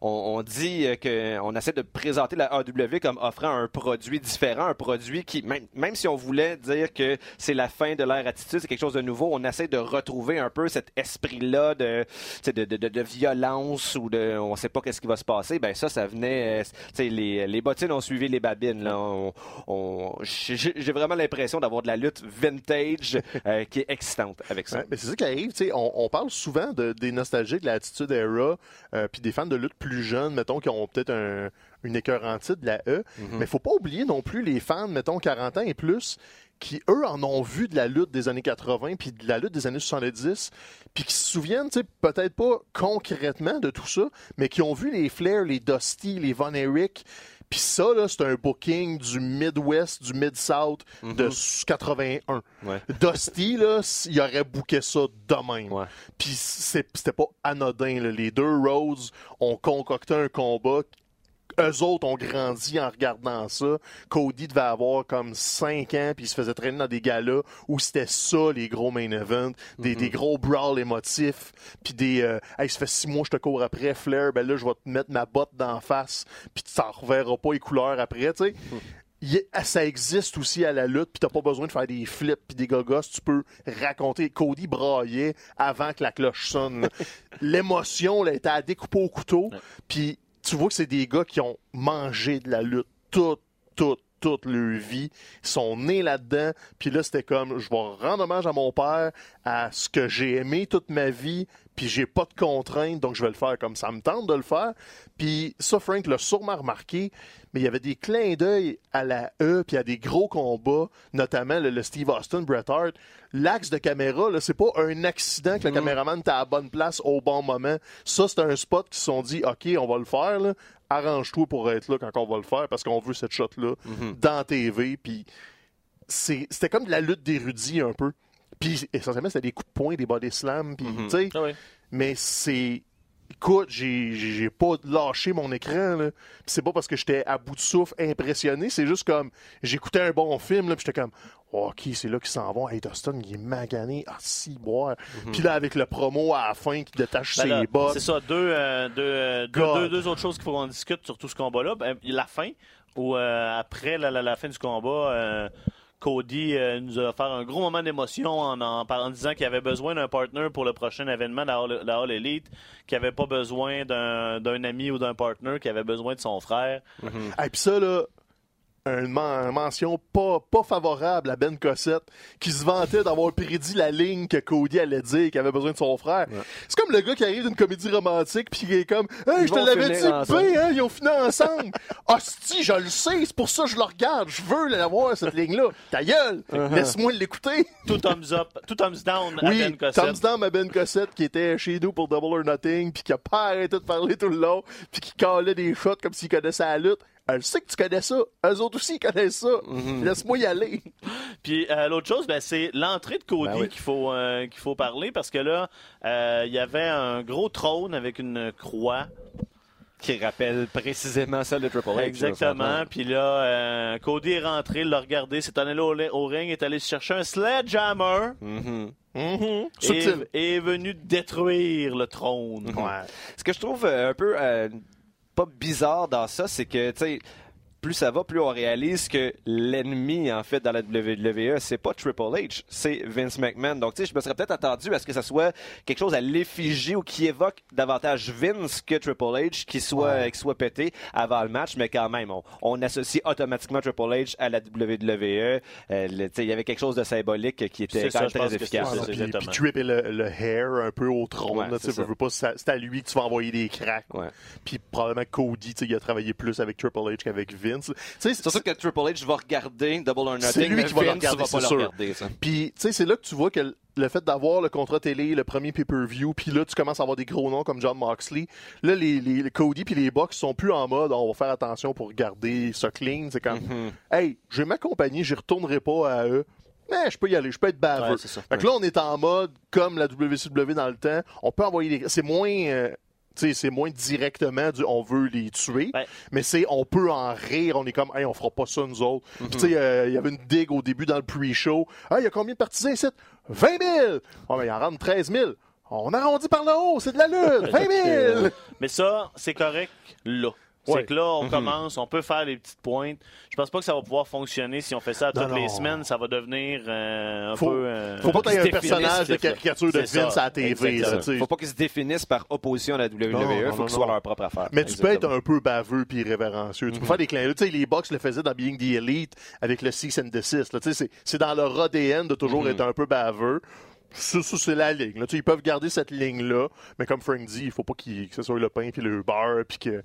on, on dit euh, que on essaie de présenter la AW comme offrant un produit différent, un produit qui, même, même si on voulait dire que c'est la fin de l'ère attitude, c'est quelque chose de nouveau, on essaie de retrouver un peu cet esprit-là de, de, de, violence ou de, on sait pas qu'est-ce qui va se passer. Ben ça, ça venait, euh, les, les bottines ont suivi les babines. Là. On, on- j'ai vraiment l'impression d'avoir de la lutte vintage euh, [laughs] qui est excitante avec ça. Ouais, mais c'est ça qui arrive, on, on parle souvent de, des nostalgiques de l'attitude era, euh, puis des fans de lutte plus jeunes, mettons, qui ont peut-être un, une écœurantite de la E. Mais faut pas oublier non plus les fans, mettons, 40 ans et plus, qui, eux, en ont vu de la lutte des années 80, puis de la lutte des années 70, puis qui se souviennent, peut-être pas concrètement de tout ça, mais qui ont vu les Flair, les Dusty, les Von Erich, puis ça, là, c'est un booking du Midwest, du Mid-South de 81. Ouais. Dusty, là, il aurait booké ça de même. Ouais. Puis c'était pas anodin. là. Les deux Rhodes ont concocté un combat. Eux autres ont grandi en regardant ça. Cody devait avoir comme 5 ans, puis il se faisait traîner dans des galas où c'était ça, les gros main events, des, des gros brawls émotifs, puis des euh, Hey, ça fait 6 mois que je te cours après, Flair, ben là, je vais te mettre ma botte d'en face, puis tu t'en reverras pas les couleurs après, tu sais. Est- ça existe aussi à la lutte, puis t'as pas besoin de faire des flips puis des gogos, tu peux raconter. Cody braillait avant que la cloche sonne. [laughs] L'émotion, là, était à découper au couteau, puis tu vois que c'est des gars qui ont mangé de la lutte toute, toute, toute leur vie. Ils sont nés là-dedans, puis là, c'était comme, je vais rendre hommage à mon père, à ce que j'ai aimé toute ma vie, puis j'ai pas de contraintes, donc je vais le faire comme ça me tente de le faire. Puis ça, Frank l'a sûrement remarqué, mais il y avait des clins d'œil à la E, puis à des gros combats, notamment le, le Steve Austin, Bret Hart. L'axe de caméra, là, c'est pas un accident que le caméraman était à la bonne place au bon moment. Ça, c'est un spot qui se sont dit, OK, on va le faire, là. arrange-toi pour être là quand on va le faire, parce qu'on veut cette shot-là dans TV, puis c'était comme de la lutte d'érudits un peu. Puis essentiellement, c'était des coups de poing, des body slams, puis tu sais, Ah oui. mais c'est. Écoute, j'ai pas lâché mon écran. là. Puis C'est pas parce que j'étais à bout de souffle, impressionné. C'est juste comme j'écoutais un bon film, là, puis j'étais comme oh, OK, c'est là qu'ils s'en vont. Hey, Dustin, il est magané. Ah, si, boire. Puis là, avec le promo à la fin qui détache Ben ses bottes. C'est ça, deux, euh, deux, euh, deux, deux- autres choses qu'il faut qu'on discute sur tout ce combat-là. Ben, la fin, où euh, après la, la- la fin du combat, Cody euh, nous a fait un gros moment d'émotion en, en, disant qu'il avait besoin d'un partner pour le prochain événement de la All, la All Elite, qu'il avait pas besoin d'un d'un ami ou d'un partner, qu'il avait besoin de son frère. Et puis ça, là, une men- mention pas, pas favorable à Ben Cossette, qui se vantait d'avoir prédit la ligne que Cody allait dire qu'il avait besoin de son frère. C'est comme le gars qui arrive d'une comédie romantique, puis qui est comme Hey, Ils je te l'avais dit, ben, hein, ils ont fini ensemble. [laughs] Hostie, je le sais, c'est pour ça que je le regarde. Je veux l'avoir, cette ligne-là. Ta gueule, [laughs] laisse-moi l'écouter. Tout thumbs up, tout thumbs down à Oui, Ben Cossette. Thumbs down à Ben Cossette qui était chez nous pour Double or Nothing puis qui a pas arrêté de parler tout le long puis qui calait des shots comme s'il connaissait la lutte. Elle sait que tu connais ça. Eux autres aussi ils connaissent ça. Mhm. Laisse-moi y aller. [laughs] Puis euh, l'autre chose, ben, c'est l'entrée de Cody Ben oui. qu'il faut euh, qu'il faut parler parce que là, euh, il y avait un gros trône avec une croix. Qui rappelle précisément ça de Triple H. Exactement. Puis là, euh, Cody est rentré, il l'a regardé, s'est allé au, au ring, est allé chercher un sledgehammer Mhm. Mhm. et, Subtil. et est venu détruire le trône. Ce que je trouve euh, un peu euh, pas bizarre dans ça, c'est que, tu sais, plus ça va, plus on réalise que l'ennemi, en fait, dans la WWE, c'est pas Triple H, c'est Vince McMahon. Donc, tu sais, je me serais peut-être attendu à ce que ça soit quelque chose à l'effigie ou qui évoque davantage Vince que Triple H, qui soit, qui soit pété avant le match, mais quand même, on, on associe automatiquement Triple H à la WWE. Euh, tu sais, il y avait quelque chose de symbolique qui était quand ça, même très efficace. puis, et le, le hair un peu au trône. Ouais, là, tu sais, c'est ça. veux pas, c'est c'est à lui que tu vas envoyer des cracks. Puis probablement Cody, tu sais, il a travaillé plus avec Triple H qu'avec Vince. Vince. C'est sûr que Triple H va regarder Double or Nothing. C'est lui mais qui va le regarder, va pas c'est le sûr. regarder, ça. Puis, tu sais, c'est là que tu vois que le fait d'avoir le contrat télé, le premier pay-per-view, puis là, tu commences à avoir des gros noms comme John Moxley. Là, les, les, les Cody puis les Bucks sont plus en mode on va faire attention pour garder ça clean. C'est comme, Mhm. hey, j'ai ma compagnie, j'y retournerai pas à eux. Mais je peux y aller, je peux être baveux. Ouais, c'est ça. fait que là, on est en mode comme la WCW dans le temps. On peut envoyer. C'est moins. euh, c'est moins directement du on veut les tuer, Ouais. mais c'est on peut en rire, on est comme hey, on fera pas ça nous autres. Mhm. Puis, Tu sais, euh, il y avait une digue au début dans le pre-show. Ah, il y a combien de partisans ici? 20 000 Oh, mais il en rentre 13 000. On arrondit par le haut, c'est de la lutte [laughs] 20 000 Mais ça, c'est correct là. Ouais. C'est que là, on commence, on peut faire les petites pointes. Je pense pas que ça va pouvoir fonctionner si on fait ça Non, toutes les non. semaine. Ça va devenir euh, un Faut- peu. euh, Faut pas qu'il y ait un qu'ils personnage de caricature de Vince ça. à la TV. Là. Faut pas qu'ils se définissent par opposition à la WWE. Non, faut que ce non. soit leur propre affaire. Mais tu peux être un peu baveux puis irrévérencieux. Tu peux faire des clins d'œil. Tu sais, les Bucks le faisaient dans Being the Elite avec le Cease and Desist. là. Tu sais, c'est- c'est dans leur ADN de toujours être un peu baveux. C'est la ligne. là. Tu sais, ils peuvent garder cette ligne-là, mais comme Frank dit, il faut pas qu'il- que ce soit le pain puis le beurre puis que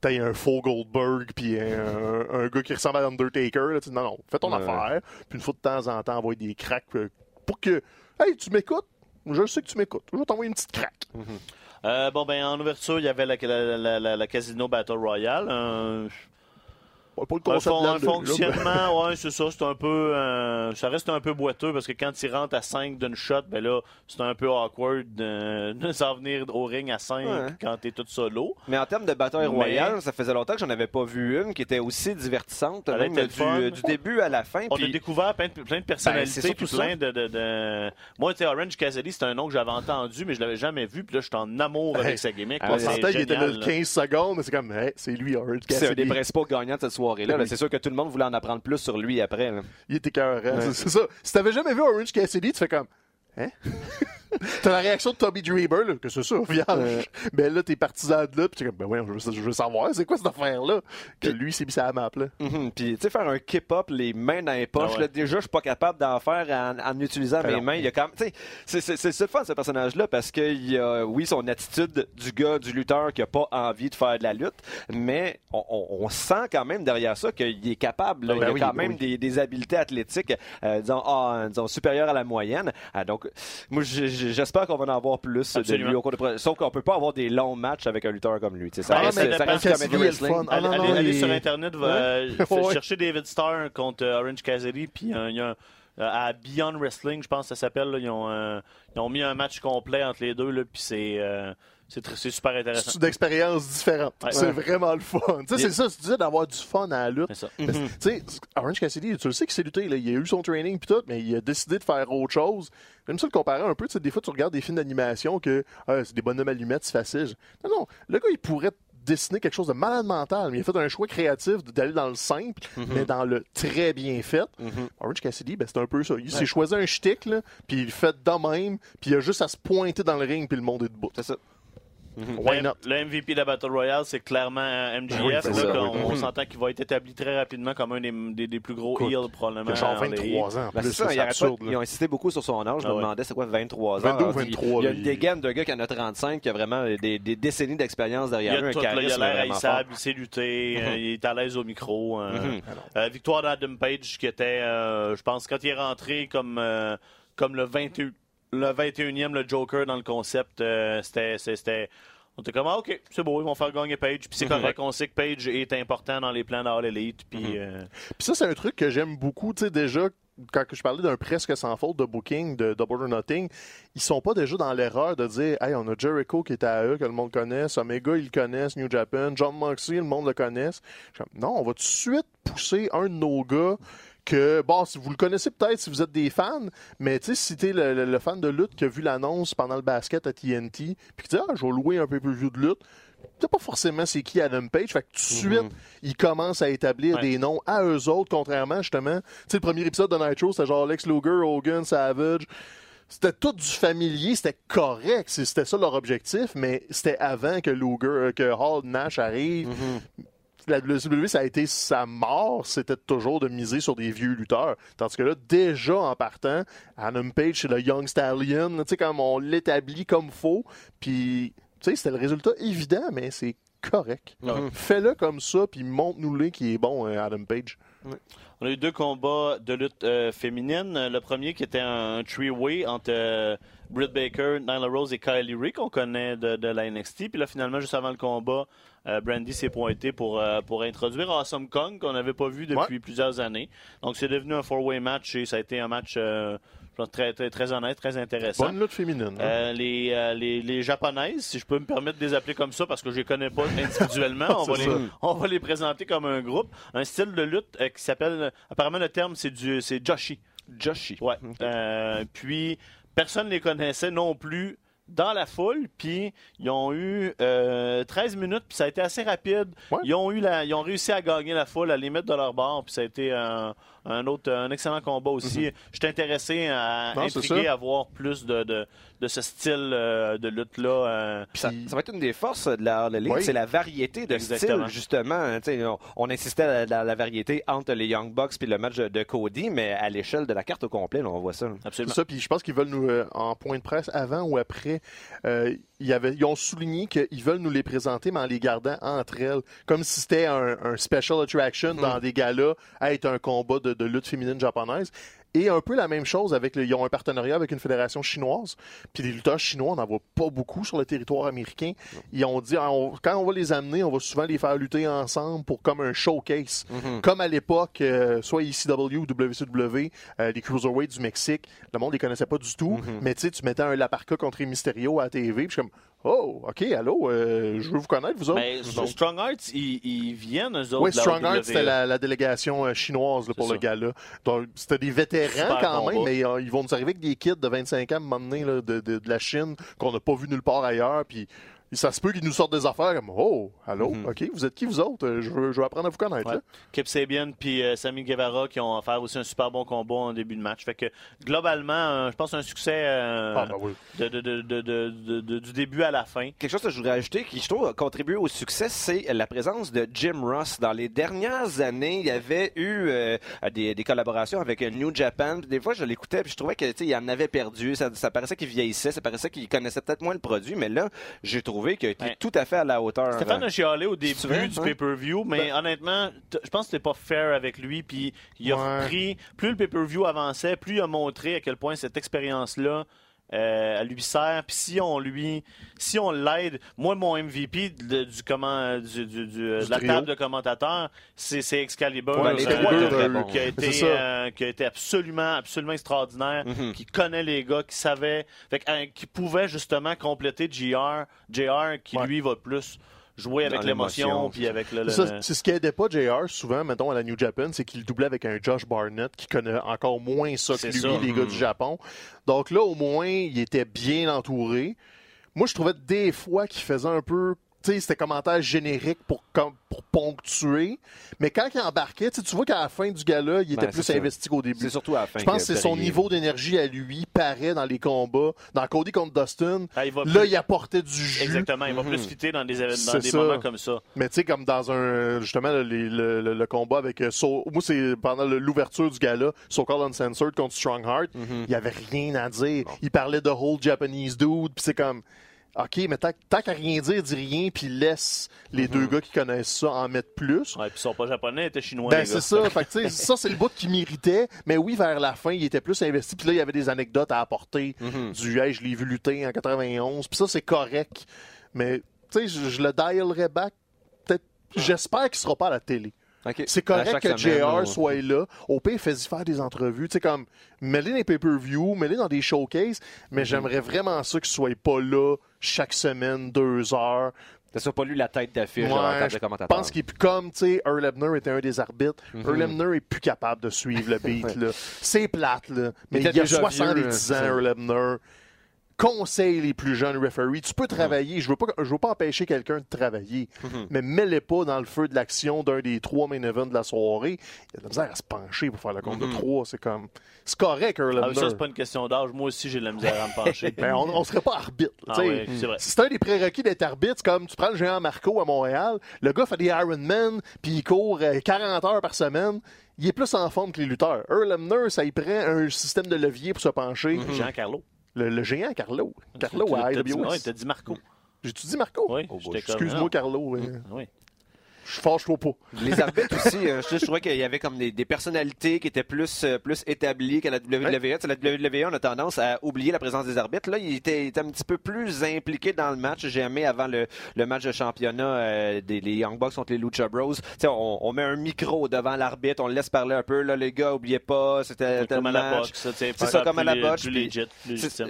t'aies un faux Goldberg puis un, un gars qui ressemble à Undertaker. Là. Non, non, fais ton Ouais. affaire. Puis une fois de temps en temps, envoie des cracks euh, pour que, hey, tu m'écoutes? Je sais que tu m'écoutes. Je vais t'envoyer une petite craque. euh, bon, ben, en ouverture, il y avait la, la, la- la- la Casino Battle Royale. Un, Pas pas le un, concept fon- de la un lutte, là, fonctionnement, [laughs] ouais, c'est ça. C'est un peu. euh, ça reste un peu boiteux parce que quand il rentre à 5 d'une shot, ben là, c'est un peu awkward de, de [laughs] s'en venir au ring à 5 Ouais. quand t'es tout solo. Mais en termes de bataille Mais- royale, ça faisait longtemps que j'en avais pas vu une qui était aussi divertissante, même du, début à la fin. On puis- a découvert plein de, plein de Ben, personnalités, puis plein de, de, de- Moi, tu sais, Orange Cassidy, c'est un nom que j'avais entendu, mais je l'avais jamais vu. Puis là, je suis en amour Hey. avec sa gimmick. Ah, ouais, il était là génial, le là. 15 secondes, mais c'est comme, hey, c'est lui, Orange c'est un des Cassidy. principaux gagnants de cette soirée-là. là. Oui. C'est sûr que tout le monde voulait en apprendre plus sur lui après. là. Il était écœurant, c'est- c'est ça. Si t'avais jamais vu Orange Cassidy, tu fais comme, hein? [laughs] T'as la réaction de Toby Dreamer, là, que c'est ça, vierge. Mais là, t'es partisan de là, pis t'es comme, ben ouais, je veux, je veux savoir, c'est quoi cette affaire-là? Que lui s'est mis sur la map, là. Mhm. Puis, tu sais, faire un keep-up, les mains dans les poches, Ah ouais. là, déjà, je suis pas capable d'en faire en, en utilisant Ben mes mains. Il y a quand même, tu sais, c'est- le fun, ce personnage-là, parce qu'il y a, oui, son attitude du gars, du lutteur qui a pas envie de faire de la lutte, mais on, on- on sent quand même derrière ça qu'il est capable. là. Ben il a oui, quand ben même des, des habiletés athlétiques, euh, disons, ah, disons, supérieures à la moyenne. Ah, donc, moi, j'espère qu'on va en avoir plus Absolument. de lui au cours de Sauf qu'on peut pas avoir des longs matchs avec un lutteur comme lui. tu sais. Ça reste, ça reste wrestling. Ah, Allez, non, non, allez- allez il- sur Internet, va, euh, [laughs] Ouais. chercher David Starr contre euh, Orange Cassidy, puis euh, il y a un- euh, à Beyond Wrestling, je pense que ça s'appelle, ils, ont, euh, ils ont mis un match complet entre les deux, là, puis c'est euh, c'est super intéressant. C'est une expérience différente. Ouais. C'est Ouais. vraiment le fun. Tu sais, c'est ça, tu disais d'avoir du fun à la lutte. C'est ça. Parce sais, Orange Cassidy, tu le sais qu'il s'est lutté, là. il a eu son training puis tout, mais il a décidé de faire autre chose. J'aime ça le comparer un peu. Tu sais, des fois, tu regardes des films d'animation que ah, c'est des bonhommes allumettes, c'est facile. Non, non, le gars, il pourrait dessiner quelque chose de malade mental, mais il a fait un choix créatif d'aller dans le simple, mais dans le très bien fait. Orange Cassidy, ben, c'est un peu ça. Il s'est choisi un shtick, là, puis il le fait de même, puis il a juste à se pointer dans le ring, puis le monde est debout. C'est ça. Why Le, not? le MVP de la Battle Royale, c'est clairement euh, MJF. Ben oui, c'est là, ça, qu'on- oui. on s'entend qu'il va être établi très rapidement comme un des, des- des plus gros Écoute, heels, probablement. Il a genre dans les- 23 ans. en Ben, plus, c'est ça, c'est il arrête pas- absurde. ils ont insisté beaucoup sur son âge. Je Ah me ouais. demandais c'est quoi 23 ans. 22 ou Alors, il- 23, Il y a une il- dégaine d'un gars qui en a 35, qui a vraiment des, des décennies d'expérience Il derrière a lui, un tout, là, il a l'air haïssable, il sait lutter, euh, il est à l'aise au micro. euh. Mhm. Euh, victoire d'Adam Page qui était, euh, je pense, quand il est rentré comme, euh, comme le, 21, le 21e, le Joker dans le concept, euh, c'était. c'était- on était comme, ah, ok, c'est beau, ils vont faire gagner Page. Puis c'est correct, on sait que Page est important dans les plans d'All Elite. Puis, euh, Puis ça, c'est un truc que j'aime beaucoup. Tu sais, déjà, quand je parlais d'un presque sans faute de booking de Double or Nothing, ils sont pas déjà dans l'erreur de dire Hey, on a Jericho qui est à eux, que le monde connaisse, Omega, ils le connaissent, New Japan, John Moxley, le monde le connaisse. Non, on va tout de suite pousser un de nos gars que, bon, si vous le connaissez peut-être si vous êtes des fans, mais tu sais, si t'es le, le- le fan de lutte qui a vu l'annonce pendant le basket à TNT, puis qui dit, ah, je vais louer un pay-per-view de lutte, tu sais pas forcément c'est qui Adam Page. Fait que tout de suite, ils commencent à établir Ouais. des noms à eux autres, contrairement justement. Tu sais, le premier épisode de Nitro, c'était genre Lex Luger, Hogan, Savage. C'était tout du familier, c'était correct, c'était ça leur objectif, mais c'était avant que Luger, euh, que Hall Nash arrive. La WCW, ça a été sa mort, c'était toujours de miser sur des vieux lutteurs. Tandis que là, déjà en partant, Adam Page, c'est le Young Stallion, tu sais, comme on l'établit comme faux, puis Tu sais, c'était le résultat évident, mais c'est correct. Ouais. Fais-le comme ça, puis montre-nous-le qui est bon, euh, Adam Page. On a eu deux combats de lutte euh, féminine. Le premier qui était un three-way entre euh, Britt Baker, Nyla Rose et Kylie Ray qu'on connaît de, de la NXT. Puis là, finalement, juste avant le combat, euh, Brandy s'est pointé pour, euh, pour introduire Awesome Kong qu'on n'avait pas vu depuis plusieurs années. Donc, c'est devenu un four-way match et ça a été un match très, très, très honnête, très intéressant. Bonne lutte féminine. hein. Euh, les, euh, les, les japonaises, si je peux me permettre de les appeler comme ça parce que je les connais pas individuellement, [laughs] on, va les, ça. on va les présenter comme un groupe. Un style de lutte euh, qui s'appelle, apparemment le terme c'est du c'est Joshi. Joshi. Ouais. Puis personne ne les connaissait non plus dans la foule, puis ils ont eu euh, 13 minutes, puis ça a été assez rapide. Ouais. Ils ont eu la, ils ont réussi à gagner la foule, à les mettre de leur bord, puis ça a été un, un autre, un excellent combat aussi. Je suis intéressé à Non, intriguer à voir plus de, de, de ce style euh, de lutte là. Puis ça, ça va être une des forces de la Oui. c'est la variété de Exactement. styles, justement. Sais, On, on insistait à la, la variété entre les Young Bucks puis le match de, de Cody, mais à l'échelle de la carte au complet, là, on voit ça. là. Absolument. Ça, puis je pense qu'ils veulent nous, euh, en point de presse, avant ou après, il y avait, ils ont souligné qu'ils veulent nous les présenter, mais en les gardant entre elles, comme si c'était un, un special attraction dans des galas, à être un combat de, de lutte féminine japonaise. Et un peu la même chose avec, le- ils ont un partenariat avec une fédération chinoise, puis les lutteurs chinois, on n'en voit pas beaucoup sur le territoire américain. Ils ont dit, ah, on- quand on va les amener, on va souvent les faire lutter ensemble pour comme un showcase. Comme à l'époque, euh, soit ECW ou WCW, euh, les Cruiserweights du Mexique, le monde les connaissait pas du tout, mais tu sais, tu mettais un Laparca contre Mysterio à la TV, puis je suis comme, oh, ok, allô, euh, je veux vous connaître, vous autres. Mais Strong Arts, ils, ils viennent, eux autres. oui, Strong Heart, WWE. c'était la, la délégation euh, chinoise là, pour le ça. gala. Donc, c'était des vétérans quand combat. même, mais euh, ils vont nous arriver avec des kids de 25 ans à un moment donné, là, de, de, de la Chine qu'on n'a pas vu nulle part ailleurs. Puis ça se peut qu'ils nous sortent des affaires comme Oh, allô, OK, vous êtes qui vous autres? Euh, Je veux, je veux apprendre à vous connaître. Ouais. là. Kip Sabian puis euh, Sammy Guevara qui ont offert aussi un super bon combat en début de match. Fait que globalement, euh, je pense un succès euh, Ah, ben oui. de, de- de- de- de- de- de- du début à la fin. Quelque chose que je voudrais ajouter qui, je trouve, a contribué au succès, c'est la présence de Jim Ross. Dans les dernières années, il y avait eu euh, des, des collaborations avec euh, New Japan. Des fois, je l'écoutais puis je trouvais que tu sais, il en avait perdu. Ça, ça paraissait qu'il vieillissait, ça paraissait qu'il connaissait peut-être moins le produit. Mais là, j'ai trouvé qu'il était Ouais. tout à fait à la hauteur. Stéphane a chialé au début vrai, du hein? pay-per-view, mais honnêtement, t- je pense que c'était pas fair avec lui. Puis il a Ouais. pris, plus le pay-per-view avançait, plus il a montré à quel point cette expérience-là euh, elle lui sert. Puis si on lui, si on l'aide, moi mon MVP de- du comment, du, du- du- euh, Du de la trio. table de commentateurs, c'est c'est Excalibur, Ouais, Excalibur, qui a- euh, bon. qui a été, euh, qui a été absolument, absolument extraordinaire, Mhm. qui connaît les gars, qui savait, fait que, euh, qui pouvait justement compléter JR, JR qui Ouais. lui va plus jouer avec l'émotion, puis avec le, c'est ce qui aidait pas JR souvent, mettons, à la New Japan, c'est qu'il doublait avec un Josh Barnett qui connaît encore moins ça que lui, ça. les gars du Japon. Donc là, au moins, il était bien entouré. Moi, je trouvais des fois qu'il faisait un peu. Tu sais, c'était commentaire générique pour, pour ponctuer. Mais quand il embarquait, tu vois qu'à la fin du gala, il était Ben, plus investi qu'au début. C'est surtout à la fin. Je pense que c'est son niveau d'énergie à lui paraît dans les combats. Dans Cody contre Dustin, Ah, il va là, plus- il apportait du jus. Exactement, il va Mhm. plus fitter dans des, dans des moments comme ça. Mais tu sais, comme dans un. Justement, le, le- le- le combat avec. euh, So- moi, c'est pendant l'ouverture du gala, So Called Uncensored contre Strongheart. Mhm. Il y avait rien à dire. Il parlait de whole Japanese dude. Puis c'est comme. OK, mais tant, tant qu'à rien dire, dis rien, puis laisse les Mhm. deux gars qui connaissent ça en mettre plus. Ouais, puis ils sont pas japonais, ils étaient chinois. Ben, c'est ça. Fait que, ça, c'est le bout qui méritait. Mais oui, vers la fin, il était plus investi. Puis là, il y avait des anecdotes à apporter. Mhm. Du hey, je l'ai vu lutter en 91. Puis ça, c'est correct. Mais, tu sais, je, je le dialerais back. Peut-être. J'espère qu'il sera pas à la télé. C'est correct que semaine, JR soit là. Au pire, fais-y faire des entrevues. Tu sais, comme, mets-les dans les pay-per-view, mets-les dans des showcases. Mais j'aimerais vraiment ça qu'il soit pas là chaque semaine, deux heures. Ça soit pas lui la tête d'affiche Ouais, dans la table de je pense qu'il comme, tu sais, Earl Ebner était un des arbitres. Mhm. Earl Ebner est plus capable de suivre le [laughs] beat, là. C'est plate, là. Mais Il y a déjà 70 vieux, ans, ça. Earl Ebner. Conseille les plus jeunes referees. Tu peux travailler. Je veux pas, je veux pas empêcher quelqu'un de travailler. Mhm. Mais mets-les pas dans le feu de l'action d'un des trois main events de la soirée. Il y a de la misère à se pencher pour faire le compte Mhm. de trois. C'est comme, c'est correct, Earl Ah, ça, c'est pas une question d'âge. Moi aussi, j'ai de la misère à me pencher. [laughs] Ben, on, on serait pas arbitre. Ah c'est vrai. C'est un des prérequis d'être arbitre. C'est comme tu prends le géant Marco à Montréal, le gars fait des Ironman, puis il court euh, 40 heures par semaine. Il est plus en forme que les lutteurs. Earl Hebner, ça y prend un système de levier pour se pencher. Jean Carlo. Le, le géant Carlo. Carlo à IWS. ouais, t'as dit Marco. J'ai-tu dit Marco? Oui, Oh, j'étais comme, Excuse-moi, non. Carlo. euh, Oui. Je fâche-toi pas. Les arbitres aussi, euh, je, je trouvais qu'il y avait comme des, des personnalités qui étaient plus, euh, plus établies qu'à la WWE. Tu sais, La WWE, on a tendance à oublier la présence des arbitres. Là, il était, il était un petit peu plus impliqué dans le match. J'ai aimé avant le, le match de championnat euh, des les Young Bucks contre les Lucha Bros. On, on met un micro devant l'arbitre, on le laisse parler un peu. Là, les gars, oubliez pas, c'était Comme à la boxe, C'est ça, comme à la boxe,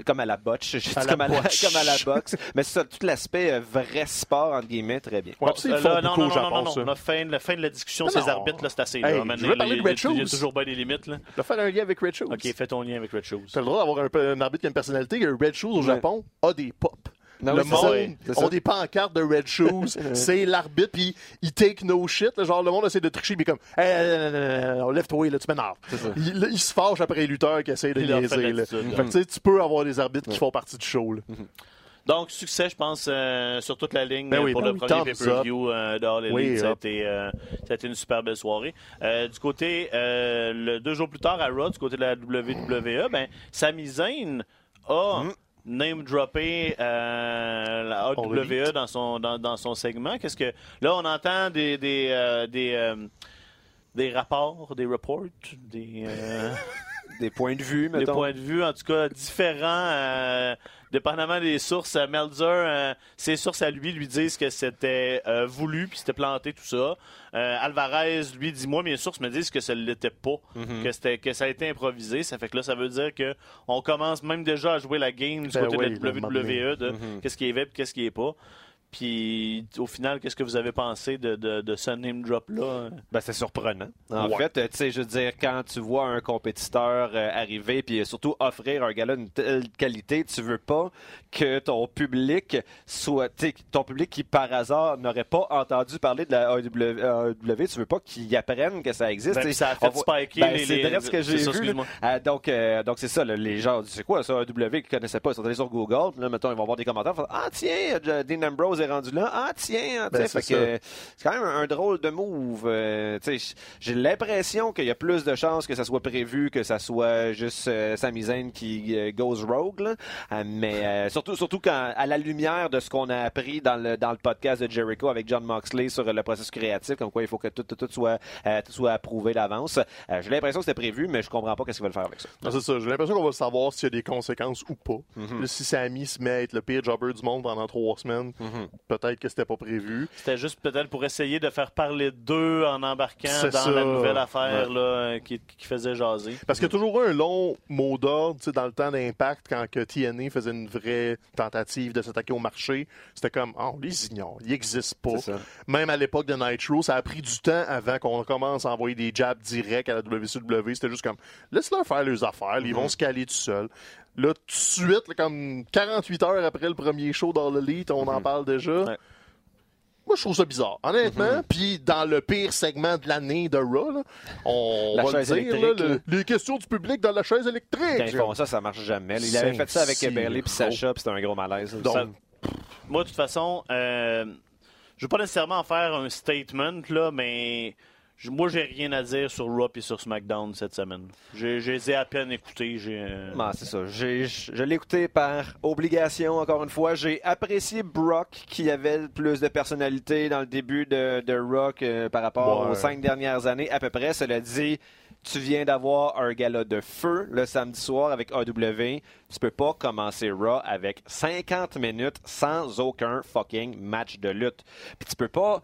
comme à la botche. La comme, à la, comme à la boxe. Mais c'est ça, tout l'aspect euh, vrai sport, entre guillemets, très bien. Ouais, Bon, ils euh, font non, beaucoup non, au non, Japon, non, non, ça. on a fin, la fin de la discussion, Non, ces non. arbitres, là, c'est assez. Hey, là. je veux parler il- de Red il- Il y a Shoes. toujours bien des limites. Là. Je vais faire un lien avec Red Shoes. OK, fais ton lien avec Red Shoes. T'as le droit d'avoir un, un arbitre qui a une personnalité. Red Shoes au Ouais. Japon a des pop. Non, le oui, monde ça. ont des pancartes de Red Shoes. [laughs] c'est l'arbitre, puis il take no shit. là, genre, le monde essaie de tricher, mais comme, hey, lève-toi, là, tu m'énerves. Il, se fâche après les lutteurs qui essayent de niaiser. Fait que, tu peux avoir des arbitres qui font partie du show. là. Donc, succès, je pense, euh, sur toute la ligne Ben oui, pour ben le oui, premier pay-per-view euh, de. Oui, ça, a up. été, euh, ça a été une super belle soirée. Du côté, le, deux jours plus tard, à Raw, du côté de la WWE, ben, Sami Zayn a name droppé euh, la AWE Elite. dans son, dans, dans son segment. Qu'est-ce que là, on entend des des des, des rapports, des reports, des [laughs] Des points de vue, des points de vue, en tout cas, différents, dépendamment des sources. Euh, Melzer, euh, ses sources à lui lui disent que c'était euh, voulu, puis c'était planté, tout ça. Euh, Alvarez, lui, dit Moi, mes sources me disent que ça ne l'était pas, Mhm. que, c'était, que ça a été improvisé. Ça fait que là, ça veut dire que on commence même déjà à jouer la game du Ben côté oui, de la WWE, de Mhm. qu'est-ce qui est vrai et qu'est-ce qui est pas. Puis, au final, qu'est-ce que vous avez pensé de, de, de ce name drop-là? Ben, c'est surprenant. En Ouais. fait, euh, tu sais, je veux dire, quand tu vois un compétiteur euh, arriver puis surtout offrir un gars-là une telle qualité, tu veux pas que ton public soit, ton public qui par hasard n'aurait pas entendu parler de la AEW, tu veux pas qu'il apprenne que ça existe. Ben, ça a fait spiker Ben, les- c'est les- vrai ce que j'ai vu. Ah, donc, euh, donc c'est ça, là, les gens, c'est quoi ça, AEW qui connaissaient pas, ils sont allés sur Google, là, mettons, ils vont voir des commentaires, ils vont dire, ah tiens, euh, Dean Ambrose est rendu là, ah tiens, Ben, tu sais, c'est fait que, c'est quand même un, un drôle de move. euh, j'ai l'impression qu'il y a plus de chances que ça soit prévu que ça soit juste euh, Sami Zayn qui euh, goes rogue, là. Euh, mais [laughs] surtout, surtout quand, à la lumière de ce qu'on a appris dans le, dans le podcast de Jericho avec John Moxley sur le processus créatif, comme quoi il faut que tout, tout, tout soit, tout soit approuvé d'avance. J'ai l'impression que c'était prévu, mais je comprends pas qu'est-ce qu'ils veulent faire avec ça. Ah, c'est ça. J'ai l'impression qu'on va savoir s'il y a des conséquences ou pas. Mhm. Là, si Sammy se met à être le pire jobber du monde pendant trois semaines, Mhm. Peut-être que c'était pas prévu. C'était juste peut-être pour essayer de faire parler d'eux en embarquant dans ça. la nouvelle affaire là, euh, qui, qui faisait jaser. Parce qu'il y a toujours eu un long mot d'ordre tu sais, dans le temps d'impact quand que TNA faisait une vraie tentative de s'attaquer au marché. C'était comme, ah, on les ignore, ils n'existent pas. Même à l'époque de Nitro, ça a pris du temps avant qu'on commence à envoyer des jabs directs à la WCW. C'était juste comme, laisse-leur faire leurs affaires, ils vont se caler tout seuls. Là, tout de suite, là, comme 48 heures après le premier show dans l'Elite, on en parle déjà. Ouais. Moi, je trouve ça bizarre, honnêtement. Puis, dans le pire segment de l'année de Raw, là, on La va le dire, là, le- les questions du public dans la chaise Quand électrique. ils font ça, ça marche jamais. Il avait fait ça avec. Beverly puis Sacha, puis c'était un gros malaise. Donc, Ça- moi, de toute façon, euh, je veux pas nécessairement en faire un statement, là, mais moi, j'ai rien à dire sur Raw et sur SmackDown cette semaine. J'ai- Je les ai à peine écoutés. Euh, c'est ça. J'ai- Je, je l'ai écouté par obligation, encore une fois. J'ai apprécié Brock, qui avait plus de personnalité dans le début de, de Rock euh, par rapport aux cinq dernières années, à peu près. Cela dit, tu viens d'avoir un gala de feu le samedi soir avec AW. Tu peux pas commencer Raw avec 50 minutes sans aucun fucking match de lutte. Puis tu peux pas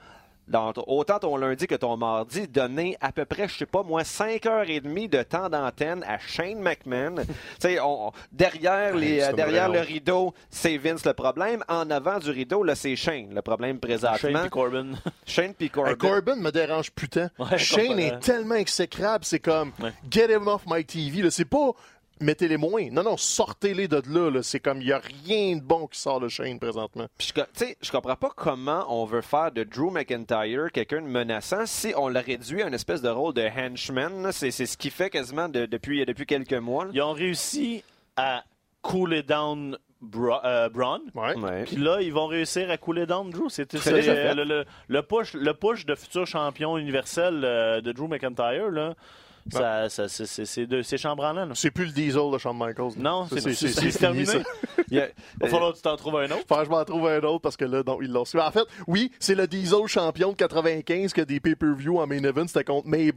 dans t- autant ton lundi que ton mardi, donner à peu près, je sais pas, moi, 5 heures et demie de temps d'antenne à Shane McMahon. [laughs] on- on- derrière, les, euh, derrière le rideau, c'est Vince le problème. En avant du rideau, là, c'est Shane le problème présentement. Shane et Corbin. [laughs] Shane puis Corbin. Hey, Corbin me dérange putain. Ouais, Shane est hein. tellement exécrable, c'est comme Ouais. get him off my TV. là. C'est pas mettez-les moins. Non, non, sortez-les de là. là. C'est comme il n'y a rien de bon qui sort de Shane présentement. Puis tu sais, je comprends pas comment on veut faire de Drew McIntyre quelqu'un de menaçant si on le réduit à une espèce de rôle de henchman. C'est c'est ce qu'il fait quasiment de- depuis, depuis quelques mois. là. Ils ont réussi à cooler down Bra- euh, Braun. Puis là, ils vont réussir à couler down Drew. C'était C'est euh, le- le push, le push de futur champion universel euh, de Drew McIntyre. Là, Ça, ça- c'est- de- c'est chambranlant. là. C'est plus le diesel de Shawn Michaels. Non, c'est- terminé. ça. [laughs] Il y a- [laughs] Il va falloir que tu t'en trouves un autre. Faut que je m'en trouve un autre parce que là, non, ils l'ont su. En fait, oui, c'est le Diesel champion de 95 que des pay-per-view en main event, c'était contre Mabel.